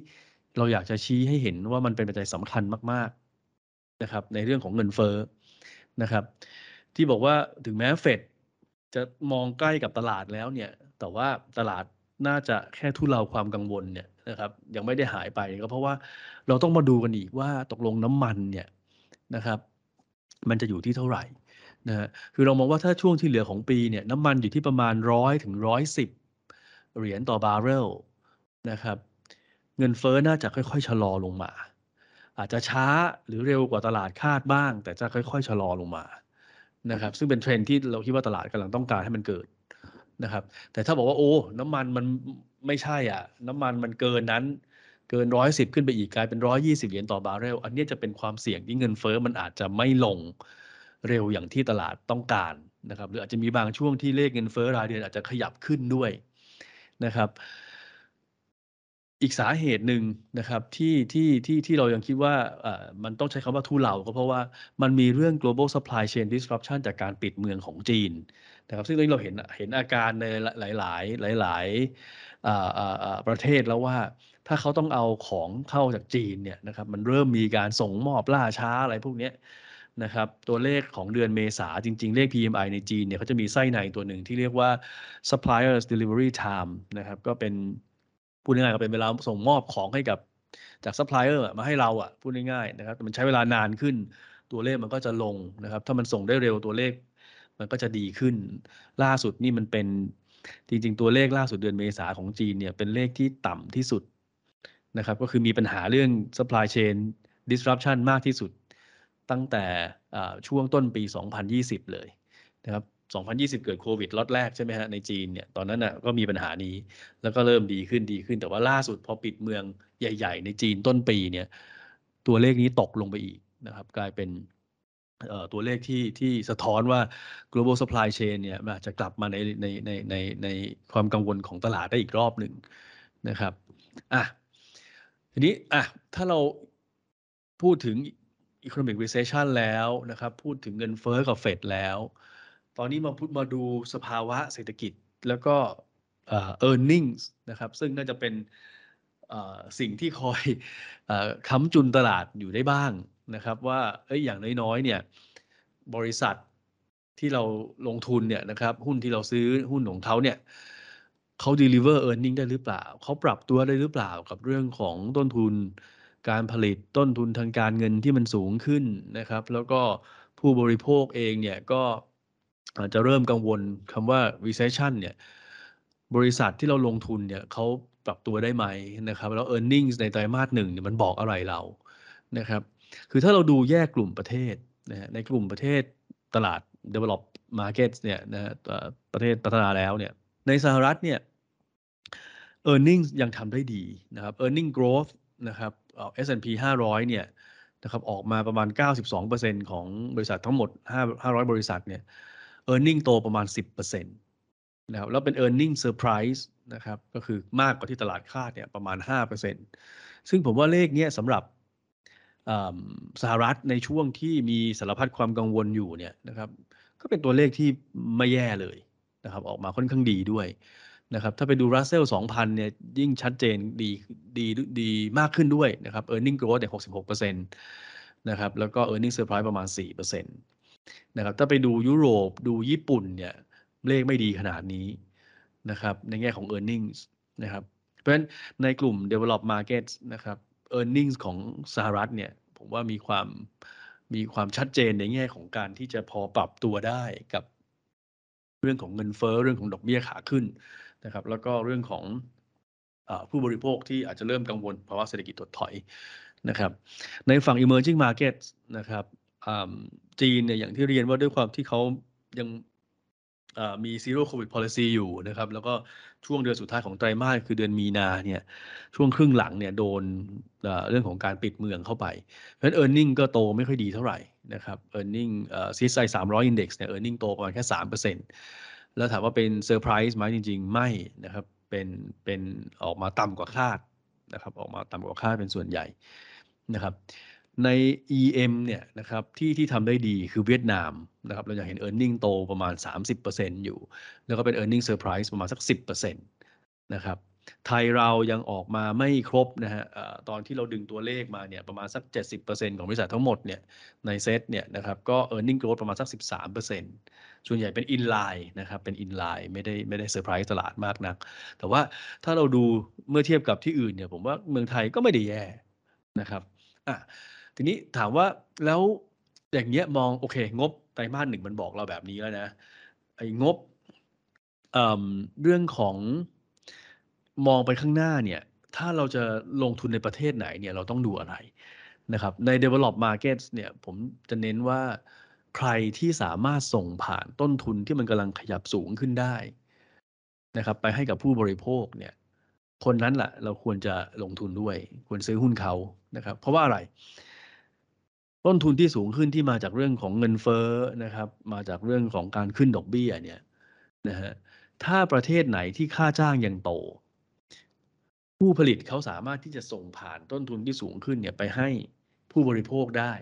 เราอยากจะชี้ให้เห็นว่ามันเป็นปัจจัยสำคัญมากๆนะครับในเรื่องของเงินเฟ้อนะครับ ที่บอกว่าถึงแม้เฟดจะมองใกล้กับตลาดแล้วเนี่ยแต่ว่าตลาดน่าจะแค่ทุเลาความกังวลเนี่ย นะครับ ยังไม่ได้หายไปก็เพราะว่าเราต้องมาดูกันอีกว่าตกลงน้ำมันเนี่ยนะครับ มันจะอยู่ที่เท่าไหร่นะฮะคือเรามองว่าถ้าช่วงที่เหลือของปีเนี่ยน้ำมันอยู่ที่ประมาณร้อยถึงร้อยสิบเหรียญต่อบาร์เรลนะครับ เงินเฟ้อน่าจะค่อยๆชะลอลงมา อาจจะช้าหรือเร็วกว่าตลาดคาดบ้าง แต่จะค่อยๆชะลอลงมานะครับ ซึ่งเป็นเทรนที่เราคิดว่าตลาดกำลังต้องการให้มันเกิดนะครับ แต่ถ้าบอกว่าโอ้ น้ำมันมัน ไม่ใช่อะ น้ำมันมันเกินนั้น เกินร้อยสิบขึ้นไปอีกกลายเป็นร้อยยี่สิบเหรียญต่อบาร์เรล อันนี้จะเป็นความเสี่ยงที่เงินเฟ้อมันอาจจะไม่ลงเร็วอย่างที่ตลาดต้องการนะครับ หรืออาจจะมีบางช่วงที่เลขเงินเฟ้อรายเดือนอาจจะขยับขึ้นด้วยนะครับ อีกสาเหตุหนึ่งนะครับที่ที่ที่ที่เรายังคิดว่ามันต้องใช้คำว่าทุเลาก็เพราะว่ามันมีเรื่อง global supply chain disruption จากการปิดเมืองของจีนนะครับซึ่งตอนนี้เราเห็นเห็นอาการในหลายหลายหลายหลายประเทศแล้วว่าถ้าเขาต้องเอาของเข้าจากจีนเนี่ยนะครับมันเริ่มมีการส่งมอบล่าช้าอะไรพวกนี้นะครับตัวเลขของเดือนเมษาจริง ๆ เลข PMI ในจีนเนี่ยเขาจะมีไส้ในตัวหนึ่งที่เรียกว่า suppliers delivery time นะครับก็เป็น พูดง่ายๆก็เป็นเวลาส่งมอบของให้กับจากซัพพลายเออร์มาให้เราอะพูดง่ายๆนะครับมันใช้เวลานานขึ้นตัวเลขมันก็จะลงนะครับ ถ้ามันส่งได้เร็วตัวเลขมันก็จะดีขึ้น ล่าสุดนี่มันเป็นจริงๆ ตัวเลขล่าสุดเดือนเมษาของจีนเนี่ยเป็นเลขที่ต่ำที่สุดนะครับ ก็คือมีปัญหาเรื่อง supply chain disruption มากที่สุด ตั้งแต่ช่วงต้นปี 2020 เลยนะครับ 2020 เกิดโควิดล็อตแรกใช่ไหมฮะในจีนเนี่ยตอนนั้นน่ะก็มีปัญหานี้ แล้วก็เริ่มดีขึ้นดีขึ้น แต่ว่าล่าสุดพอปิดเมืองใหญ่ ๆ ในจีนต้นปีเนี่ยตัวเลขนี้ตกลงไปอีกนะครับ กลายเป็นตัวเลขที่ที่สะท้อนว่า global supply chain เนี่ยอาจจะกลับมาในในในในในความกังวลของตลาดได้อีกรอบหนึ่งนะครับอะทีนี้อะถ้าเราพูดถึง economic recession แล้วนะครับ พูดถึงเงินเฟ้อกับเฟดแล้ว ตอนนี้มาพูดมาดูสภาวะเศรษฐกิจแล้วก็เออ earnings นะครับ ซึ่งน่าจะเป็นสิ่งที่คอยค้ำจุนตลาดอยู่ได้บ้างนะครับ ว่าเอ้ยอย่างน้อยๆเนี่ยบริษัทที่เราลงทุนเนี่ยนะครับหุ้นที่เราซื้อหุ้นของเขาเนี่ยเขา deliver earning ได้หรือเปล่า เขาปรับตัวได้หรือเปล่ากับเรื่องของต้นทุนการผลิตต้นทุนทางการเงินที่มันสูงขึ้นนะครับ แล้วก็ผู้บริโภคเองเนี่ยก็ อาจจะเริ่มกังวลคำว่า recession เนี่ยบริษัทที่เราลงทุนเนี่ยเขาปรับตัวได้ไหมนะครับ แล้ว e a r n i n g ในไตรมาสหนึ่งเนี่ยมันบอกอะไรเรานะครับ คือถ้าเราดูแยกกลุ่มประเทศนะในกลุ่มประเทศตลาด develop markets เนี่ยนะประเทศพัฒนาแล้วเนี่ยในสหรัฐเนี่ย e a r n i n g ยังทำได้ดีนะครับ e a r n i n g growth นะครับ S&P 500 เนี่ยนะครับออกมาประมาณ 92%ของบริษัททั้งหมด 500 บริษัทเนี่ย e a r n i n g โตประมาณ 10%นะครับแล้วเป็น e a r n i n g surprise นะครับก็คือมากกว่าที่ตลาดคาดเนี่ยประมาณ 5%ซึ่งผมว่าเลขเนี้ยสำหรับสหรัฐในช่วงที่มีสารพัดความกังวลอยู่เนี่ยนะครับก็เป็นตัวเลขที่ไม่แย่เลยนะครับออกมาค่อนข้างดีด้วยนะครับถ้าไปดูรัสเซล2,000 เนี่ยยิ่งชัดเจนดีดีดีมากขึ้นด้วยนะครับ e a r n i n g growth เนี่ย66%นะครับแล้วก็ e a r n i n g surprise ประมาณ 4% นะครับถ้าไปดูยุโรปดูญี่ปุ่นเนี่ยเลขไม่ดีขนาดนี้นะครับในแง่ของ e a r n i n g นะครับ เพราะฉะนั้นในกลุ่ม develop market นะครับ e a r n i n g ของสหรัฐเนี่ยผมว่ามีความมีความชัดเจนในแง่ของการที่จะพอปรับตัวได้กับเรื่องของเงินเฟ้อเรื่องของดอกเบี้ยขาขึ้นนะครับ แล้วก็เรื่องของอผู้บริโภคที่อาจจะเริ่มกังวลภาวะเศรษฐกิจถดถอยนะครับ ในฝั่ง emerging market นะครับ จีนเนี่ยอย่างที่เรียนว่าด้วยความที่เขายังมี zero covid policy อยู่นะครับ แล้วก็ช่วงเดือนสุดท้ายของไตรมาสคือเดือนมีนาเนี่ยช่วงครึ่งหลังเนี่ยโดนเรื่องของการปิดเมืองเข้าไป เพราะฉะนั้น e a r n i n g ก็โตไม่ค่อยดีเท่าไหร่นะครับ e a r n i n g เอ่อ CSI 300 Index เนี่ย e a r n i n g โตประมาณแค่3%แล้วถามว่าเป็นเซอร์ไพรส์ไหมจริง ๆ ไม่นะครับเป็นเป็นออกมาต่ำกว่าคาดนะครับออกมาต่ำกว่าคาดเป็นส่วนใหญ่นะครับ ใน EM เนี่ยนะครับที่ที่ทำได้ดีคือเวียดนามนะครับเราจะเห็น e a r n i n g โตประมาณ 30%อยู่ แล้วก็เป็น e a r n i n g surprise ประมาณสัก 10%นะครับไทยเรายังออกมาไม่ครบนะฮะตอนที่เราดึงตัวเลขมาเนี่ยประมาณสัก 70%ของบริษัททั้งหมดเนี่ยในเซตเนี่ยนะครับก็ e a r n i n g growth ประมาณสัก 13%ส่วนใหญ่เป็น in line นะครับเป็น in line ไม่ได้ไม่ได้เซอร์ไพรส์ตลาดมากนัก แต่ว่าถ้าเราดูเมื่อเทียบกับที่อื่นเนี่ยผมว่าเมืองไทยก็ไม่ได้แย่นะครับอะ ทีนี้ถามว่าแล้วอย่างเงี้ยมองโอเค งบไตรมาสหนึ่งมันบอกเราแบบนี้แล้วนะไอ้งบเเรื่องของมองไปข้างหน้าเนี่ย ถ้าเราจะลงทุนในประเทศไหนเนี่ยเราต้องดูอะไรนะครับใน develop markets เนี่ยผมจะเน้นว่าใครที่สามารถส่งผ่านต้นทุนที่มันกำลังขยับสูงขึ้นได้นะครับ ไปให้กับผู้บริโภคเนี่ย คนนั้นแหละเราควรจะลงทุนด้วย ควรซื้อหุ้นเขานะครับ เพราะว่าอะไร ต้นทุนที่สูงขึ้นที่มาจากเรื่องของเงินเฟ้อนะครับ มาจากเรื่องของการขึ้นดอกเบี้ยเนี่ยนะฮะถ้าประเทศไหนที่ค่าจ้างยังโต ผู้ผลิตเขาสามารถที่จะส่งผ่านต้นทุนที่สูงขึ้นเนี่ยไปให้ผู้บริโภคได้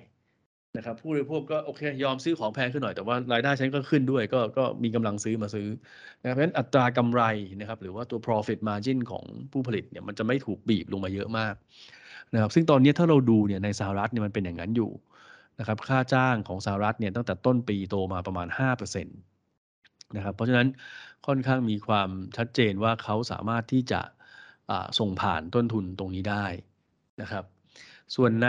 นะครับ ผู้บริโภคก็โอเคยอมซื้อของแพงขึ้นหน่อยแต่ว่ารายได้ฉันก็ขึ้นด้วยก็ก็มีกำลังซื้อมาซื้อนะครับเพราะฉะนั้นอัตรากำไรนะครับ หรือว่าตัว profit margin ของผู้ผลิตเนี่ยมันจะไม่ถูกบีบลงมาเยอะมากนะครับ ซึ่งตอนนี้ถ้าเราดูเนี่ยในสหรัฐเนี่ยมันเป็นอย่างนั้นอยู่ นะครับค่าจ้างของสหรัฐเนี่ยตั้งแต่ต้นปีโตมาประมาณ 5%นะครับเพราะฉะนั้นค่อนข้างมีความชัดเจนว่าเขาสามารถที่จะส่งผ่านต้นทุนตรงนี้ได้นะครับ ส่วนใน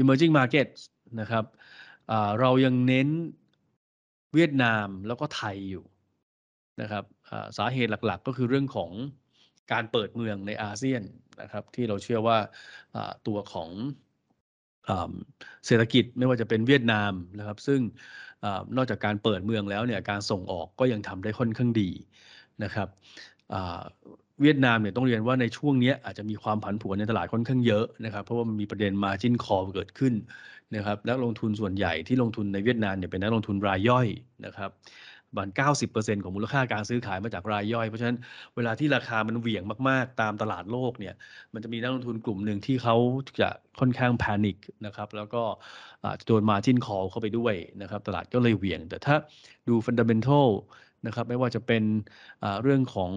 emerging market นะครับเรายังเน้นเวียดนามแล้วก็ไทยอยู่นะครับสาเหตุหลักๆ ก็คือเรื่องของการเปิดเมืองในอาเซียนนะครับ ที่เราเชื่อว่าตัวของ เศรษฐกิจไม่ว่าจะเป็นเวียดนามนะครับ ซึ่งอนอกจากการเปิดเมืองแล้วเนี่ยการส่งออกก็ยังทำได้ค่อนข้างดีนะครับเวียดนามเนี่ยต้องเรียนว่าในช่วงนี้อาจจะมีความผันผวนในตลาดค่อนข้างเยอะนะครับเพราะว่ามันมีประเด็น margin call เกิดขึ้นนะครับนักลงทุนส่วนใหญ่ที่ลงทุนในเวียดนามเนี่ยเป็นนักลงทุนรายย่อยนะครับ ประมาณ90%ของมูลค่าการซื้อขายมาจากรายย่อย เพราะฉะนั้นเวลาที่ราคามันเหวี่ยงมากๆ ตามตลาดโลกเนี่ย มันจะมีนักลงทุนกลุ่มหนึ่งที่เขาจะค่อนข้างแพนิคนะครับ แล้วก็โดน margin call เข้าไปด้วยนะครับ ตลาดก็เลยเหวี่ยง แต่ถ้าดู fundamental นะครับ ไม่ว่าจะเป็นเรื่องของ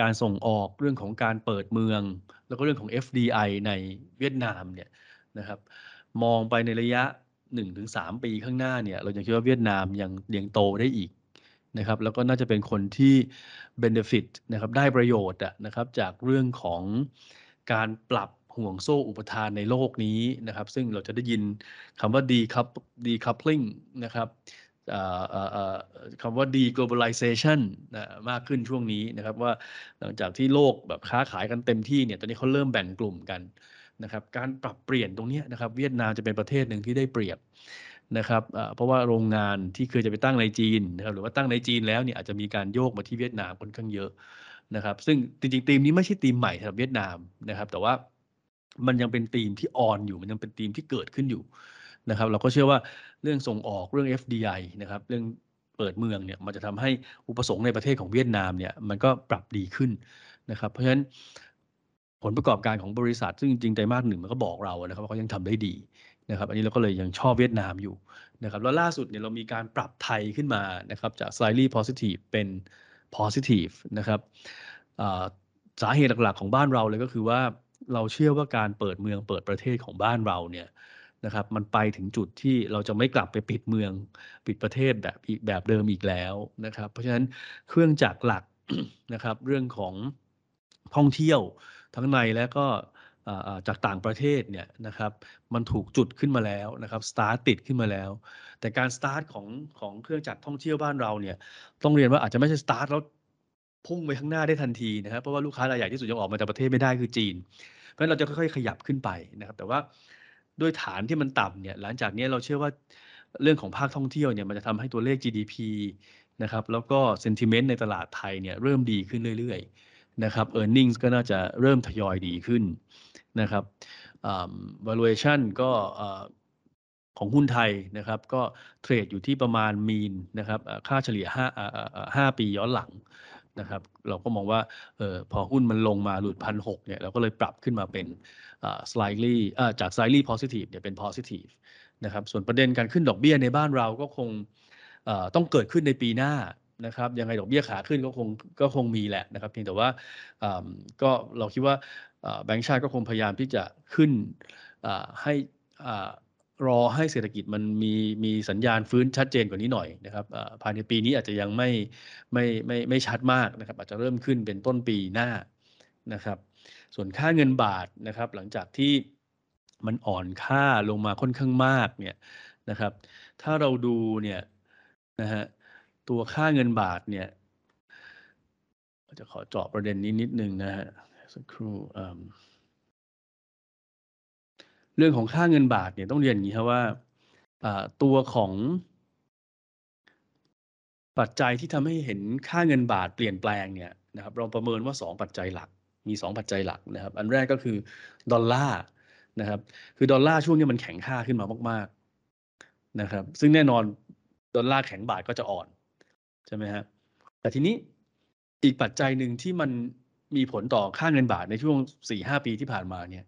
การส่งออก เรื่องของการเปิดเมือง แล้วก็เรื่องของ FDI ในเวียดนามเนี่ยนะครับ มองไปในระยะ 1-3ปีข้างหน้าเนี่ย เรายังคิดว่าเวียดนามยังยังโตได้อีกนะครับแล้วก็น่าจะเป็นคนที่ benefit นะครับได้ประโยชน์นะครับจากเรื่องของการปรับห่วงโซ่อุปทานในโลกนี้นะครับ ซึ่งเราจะได้ยินคำว่า decoupling นะครับคำว่า deglobalization มากขึ้นช่วงนี้นะครับว่าหลังจากที่โลกแบบค้าขายกันเต็มที่เนี่ยตอนนี้เขาเริ่มแบ่งกลุ่มกัน นะครับการปรับเปลี่ยนตรงนี้นะครับเวียดนามจะเป็นประเทศหนึ่งที่ได้เปรียบนะครับเพราะว่าโรงงานที่เคยจะไปตั้งในจีนนะครับหรือว่าตั้งในจีนแล้วเนี่ยอาจจะมีการโยกมาที่เวียดนามค่อนข้างเยอะนะครับ ซึ่งจริงๆธีมนี้ไม่ใช่ธีมใหม่สำหรับเวียดนามนะครับ แต่ว่ามันยังเป็นธีมที่ออนอยู่มันยังเป็นธีมที่เกิดขึ้นอยู่นะครับเราก็เชื่อว่าเรื่องส่งออกเรื่อง FDI นะครับเรื่องเปิดเมืองเนี่ยมันจะทำให้อุปสงค์ในประเทศของเวียดนามเนี่ยมันก็ปรับดีขึ้นนะครับ เพราะฉะนั้น ผลประกอบการของบริษัท ซึ่งจริงๆไตรมาสหนึ่งมันก็บอกเรานะครับว่าเขายังทำได้ดีนะครับ อันนี้เราก็เลยยังชอบเวียดนามอยู่นะครับ แล้วล่าสุดเนี่ยเรามีการปรับไทยขึ้นมานะครับจาก slightly positive เป็น positive นะครับสาเหตุหลักๆของบ้านเราเลยก็คือว่าเราเชื่อว่าการเปิดเมืองเปิดประเทศของบ้านเราเนี่ยนะครับมันไปถึงจุดที่เราจะไม่กลับไปปิดเมืองปิดประเทศแบบอีกแบบเดิมอีกแล้วนะครับ เพราะฉะนั้นเครื่องจักรหลักนะครับเรื่องของท่องเที่ยว ทั้งในและก็จากต่างประเทศเนี่ยนะครับมันถูกจุดขึ้นมาแล้วนะครับสตาร์ตติดขึ้นมาแล้ว แต่การสตาร์ทของของเครื่องจักรท่องเที่ยวบ้านเราเนี่ยต้องเรียนว่าอาจจะไม่ใช่สตาร์ทแล้วพุ่งไปข้างหน้าได้ทันทีนะครับเพราะว่าลูกค้ารายใหญ่ที่สุดยังออกมาจากประเทศไม่ได้คือจีน เพราะฉะนั้นเราจะค่อยๆขยับขึ้นไปนะครับ แต่ว่าด้วยฐานที่มันต่ำเนี่ยหลังจากนี้เราเชื่อว่าเรื่องของภาคท่องเที่ยวเนี่ยมันจะทำให้ตัวเลข GDP นะครับแล้วก็ sentiment ในตลาดไทยเนี่ยเริ่มดีขึ้นเรื่อยๆ นะครับ earnings ก็น่าจะเริ่มทยอยดีขึ้นนะครับ valuation ก็ของหุ้นไทยนะครับ ก็เทรดอยู่ที่ประมาณมีนนะครับค่าเฉลี่ย5 5ปีย้อนหลังนะครับ เราก็มองว่าออพอหุ้นมันลงมาหลุดพันหเนี่ยเราก็เลยปรับขึ้นมาเป็น slightly จาก slightly positive เนี่ยเป็น positive นะครับ ส่วนประเด็นการขึ้นดอกเบี้ยในบ้านเราก็คงต้องเกิดขึ้นในปีหน้า นะครับยังไงดอกเบี้ยขาขึ้นก็คงก็คงมีแหละนะครับเพียงแต่ว่าก็เราคิดว่าแบงก์ชาติก็คงพยายามที่จะขึ้นให้รอให้เศรษฐกิจมันมีมีสัญญาณฟื้นชัดเจนกว่านี้หน่อยนะครับภายในปีนี้อาจจะยังไม่ไม่ไม่ไม่ชัดมากนะครับอาจจะเริ่มขึ้นเป็นต้นปีหน้านะครับส่วนค่าเงินบาทนะครับหลังจากที่มันอ่อนค่าลงมาค่อนข้างมากเนี่ยนะครับถ้าเราดูเนี่ยนะฮะ ตัวค่าเงินบาทเนี่ยจะขอเจาะประเด็นนี้นิดนึงนะฮะสักครู่เรื่องของค่าเงินบาทเนี่ยต้องเรียนอย่างนี้ครับว่าตัวของปัจจัยที่ทำให้เห็นค่าเงินบาทเปลี่ยนแปลงเนี่ยนะครับเราประเมินว่า 2 ปัจจัยหลัก มี 2 ปัจจัยหลักนะครับ อันแรกก็คือดอลลาร์นะครับคือดอลลาร์ช่วงนี้มันแข็งค่าขึ้นมามาก ๆนะครับ ซึ่งแน่นอนดอลลาร์แข็งบาทก็จะอ่อน ใช่ไหมครับแต่ทีนี้อีกปัจจัยหนึ่งที่มันมีผลต่อค่าเงินบาทในช่วง4-5ปีที่ผ่านมาเนี่ย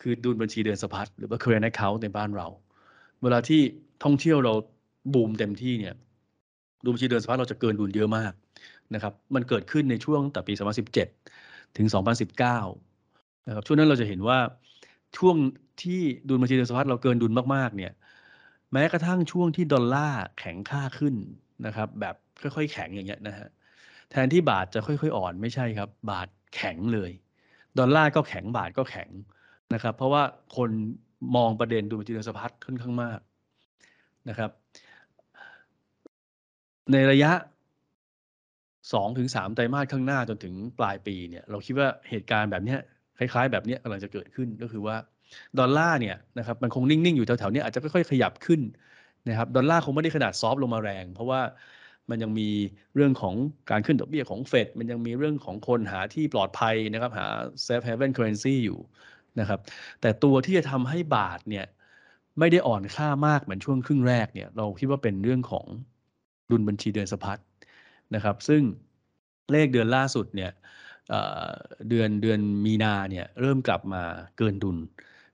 คือดุลบัญชีเดินสะพัดหรือว่า current account ในบ้านเรา เวลาที่ท่องเที่ยวเราบูมเต็มที่เนี่ยดุลบัญชีเดินสะพัดเราจะเกินดุลเยอะมากนะครับ มันเกิดขึ้นในช่วงแต่ปี 2017 ถึง 2019 นะครับ ช่วงนั้นเราจะเห็นว่าช่วงที่ดุลบัญชีเดินสะพัดเราเกินดุลมากๆ เนี่ย แม้กระทั่งช่วงที่ดอลลาร์แข็งค่าขึ้น นะครับ แบบค่อยๆ แข็งอย่างเงี้ยนะฮะแทนที่บาทจะค่อยๆ อ่อนไม่ใช่ครับ บาทแข็งเลย ดอลลาร์ก็แข็งบาทก็แข็งนะครับ เพราะว่าคนมองประเด็นดูจินสพัดค่อนข้างมากนะครับ ในระยะสองถึงสามไตรมาสข้างหน้าจนถึงปลายปีเนี่ย เราคิดว่าเหตุการณ์แบบนี้คล้ายๆ แบบนี้กำลังจะเกิดขึ้นก็คือว่าดอลลาร์เนี่ยนะครับมันคงนิ่ง ๆ อยู่แถวๆนี้อาจจะค่อยๆขยับขึ้น นะครับดอลลาร์คงไม่ได้ขนาดซอฟลงมาแรง เพราะว่ามันยังมีเรื่องของการขึ้นดอกเบี้ยของเฟดมันยังมีเรื่องของคนหาที่ปลอดภัยนะครับหา safe haven currency อยู่นะครับแต่ตัวที่จะทำให้บาทเนี่ยไม่ได้อ่อนค่ามากเหมือนช่วงครึ่งแรกเนี่ยเราคิดว่าเป็นเรื่องของดุลบัญชีเดือนสะพัดนะครับซึ่งเลขเดือนล่าสุดเนี่ยเดือนเดือนมีนาเนี่ยเริ่มกลับมาเกินดุล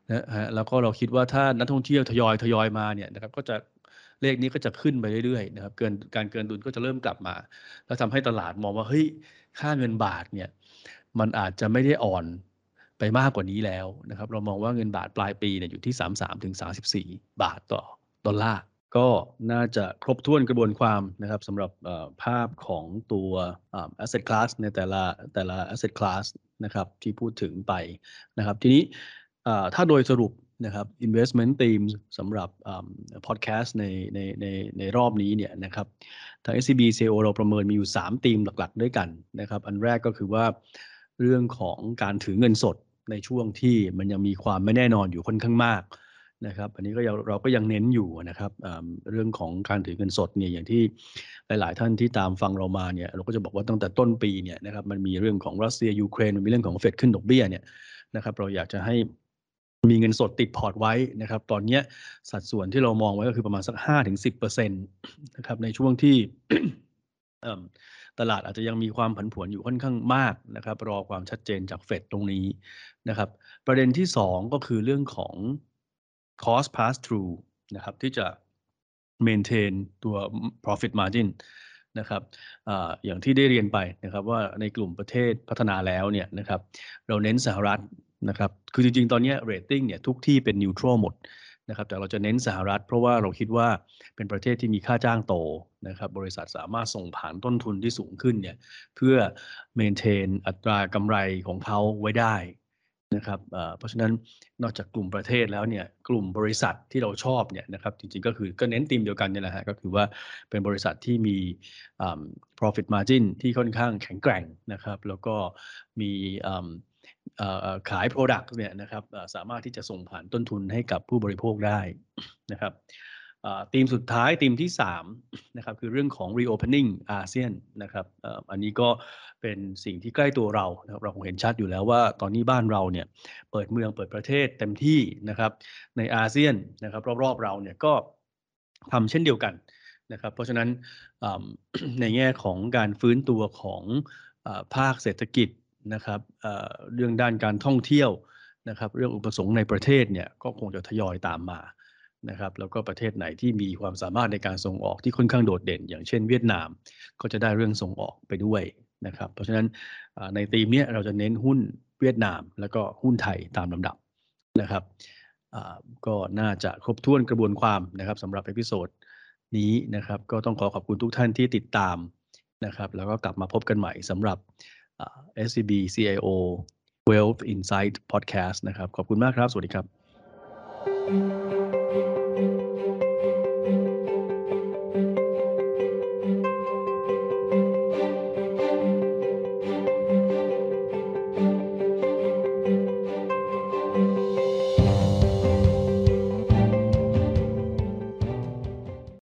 นะฮะแล้วก็เราคิดว่าถ้านักท่องเที่ยวทยอยทยอยมาเนี่ยนะครับก็จะ เลขนี้ก็จะขึ้นไปเรื่อยๆนะครับ เกินการเกินดุลก็จะเริ่มกลับมา แล้วทำให้ตลาดมองว่าเฮ้ยค่าเงินบาทเนี่ยมันอาจจะไม่ได้อ่อนไปมากกว่านี้แล้วนะครับ เรามองว่าเงินบาทปลายปีเนี่ยอยู่ที่ 33ถึง34 บาทต่อดอลลาร์ก็น่าจะครบถ้วนกระบวนความนะครับสำหรับภาพของตัว asset class ในแต่ละแต่ละ asset class นะครับที่พูดถึงไปนะครับ ทีนี้ถ้าโดยสรุป นะครับ investment themes สำหรับ podcast ในในในในรอบนี้เนี่ยนะครับทาง SCB CO เราประเมินมีอยู่ 3 ธีมหลักๆ ด้วยกันนะครับ อันแรกก็คือว่าเรื่องของการถือเงินสดในช่วงที่มันยังมีความไม่แน่นอนอยู่ค่อนข้างมากนะครับอันนี้ก็เราก็ยังเน้นอยู่นะครับเรื่องของการถือเงินสดเนี่ยอย่างที่หลาย ๆ ท่านที่ตามฟังเรามาเนี่ยเราก็จะบอกว่าตั้งแต่ต้นปีเนี่ยนะครับมันมีเรื่องของรัสเซียยูเครนมันมีเรื่องของเฟดขึ้นดอกเบี้ยเนี่ยนะครับเราอยากจะให้ มีเงินสดติดพอร์ตไว้นะครับ ตอนนี้สัดส่วนที่เรามองไว้ก็คือประมาณสัก5-10%นะครับในช่วงที่ตลาดอาจจะยังมีความผันผวนอยู่ค่อนข้างมากนะครับ รอความชัดเจนจากเฟดตรงนี้นะครับ ประเด็นที่สองก็คือเรื่องของ cost pass through นะครับที่จะ maintain ตัว profit margin นะครับออย่างที่ได้เรียนไปนะครับว่าในกลุ่มประเทศพัฒนาแล้วเนี่ยนะครับ เราเน้นสหรัฐ นะครับ คือจริงๆ ตอนนี้เรตติ้งเนี่ยทุกที่เป็นนิวทรัลหมดนะครับ แต่เราจะเน้นสหรัฐ เพราะว่าเราคิดว่าเป็นประเทศที่มีค่าจ้างโตนะครับ บริษัทสามารถส่งผ่านต้นทุนที่สูงขึ้นเนี่ยเพื่อ maintain อัตรากำไรของเขาไว้ได้นะครับเพราะฉะนั้นนอกจากกลุ่มประเทศแล้วเนี่ยกลุ่มบริษัทที่เราชอบเนี่ยนะครับจริงๆก็คือก็เน้นธีมเดียวกันเนี่ยแหละฮะก็คือว่าเป็นบริษัทที่มี profit margin ที่ค่อนข้างแข็งแกร่งนะครับ แล้วก็มี ขาย product เนี่ยนะครับสามารถที่จะส่งผ่านต้นทุนให้กับผู้บริโภคได้นะครับอ่าธีมสุดท้ายธีมที่3นะครับคือเรื่องของ reopening อาเซียนนะครับอ,อันนี้ก็เป็นสิ่งที่ใกล้ตัวเรานะครับเราคงเห็นชัดอยู่แล้วว่าตอนนี้บ้านเราเนี่ยเปิดเมืองเปิดประเทศเต็มที่นะครับในอาเซียนนะครับรอบๆเราเนี่ยก็ทำเช่นเดียวกันนะครับเพราะฉะนั้นในแง่ของการฟื้นตัวของอภาคเศรษฐกิจ นะครับเเรื่องด้านการท่องเที่ยวนะครับ เรื่องอุปสงค์ในประเทศเนี่ยก็คงจะทยอยตามมานะครับแล้วก็ประเทศไหนที่มีความสามารถในการส่งออกที่ค่อนข้างโดดเด่น อย่างเช่นเวียดนามก็จะได้เรื่องส่งออกไปด้วยนะครับ เพราะฉะนั้นในธีมเนี้ยเราจะเน้นหุ้นเวียดนาม แล้วก็หุ้นไทยตามลำดับนะครับก็น่าจะครบถ้วนกระบวนความนะครับสำหรับ episode นี้นะครับ ก็ต้องขอขอบคุณทุกท่านที่ติดตามนะครับ แล้วก็กลับมาพบกันใหม่สำหรับ SCB CIO Wealth Insight Podcast นะครับ ขอบคุณมากครับ สวัสดีครับ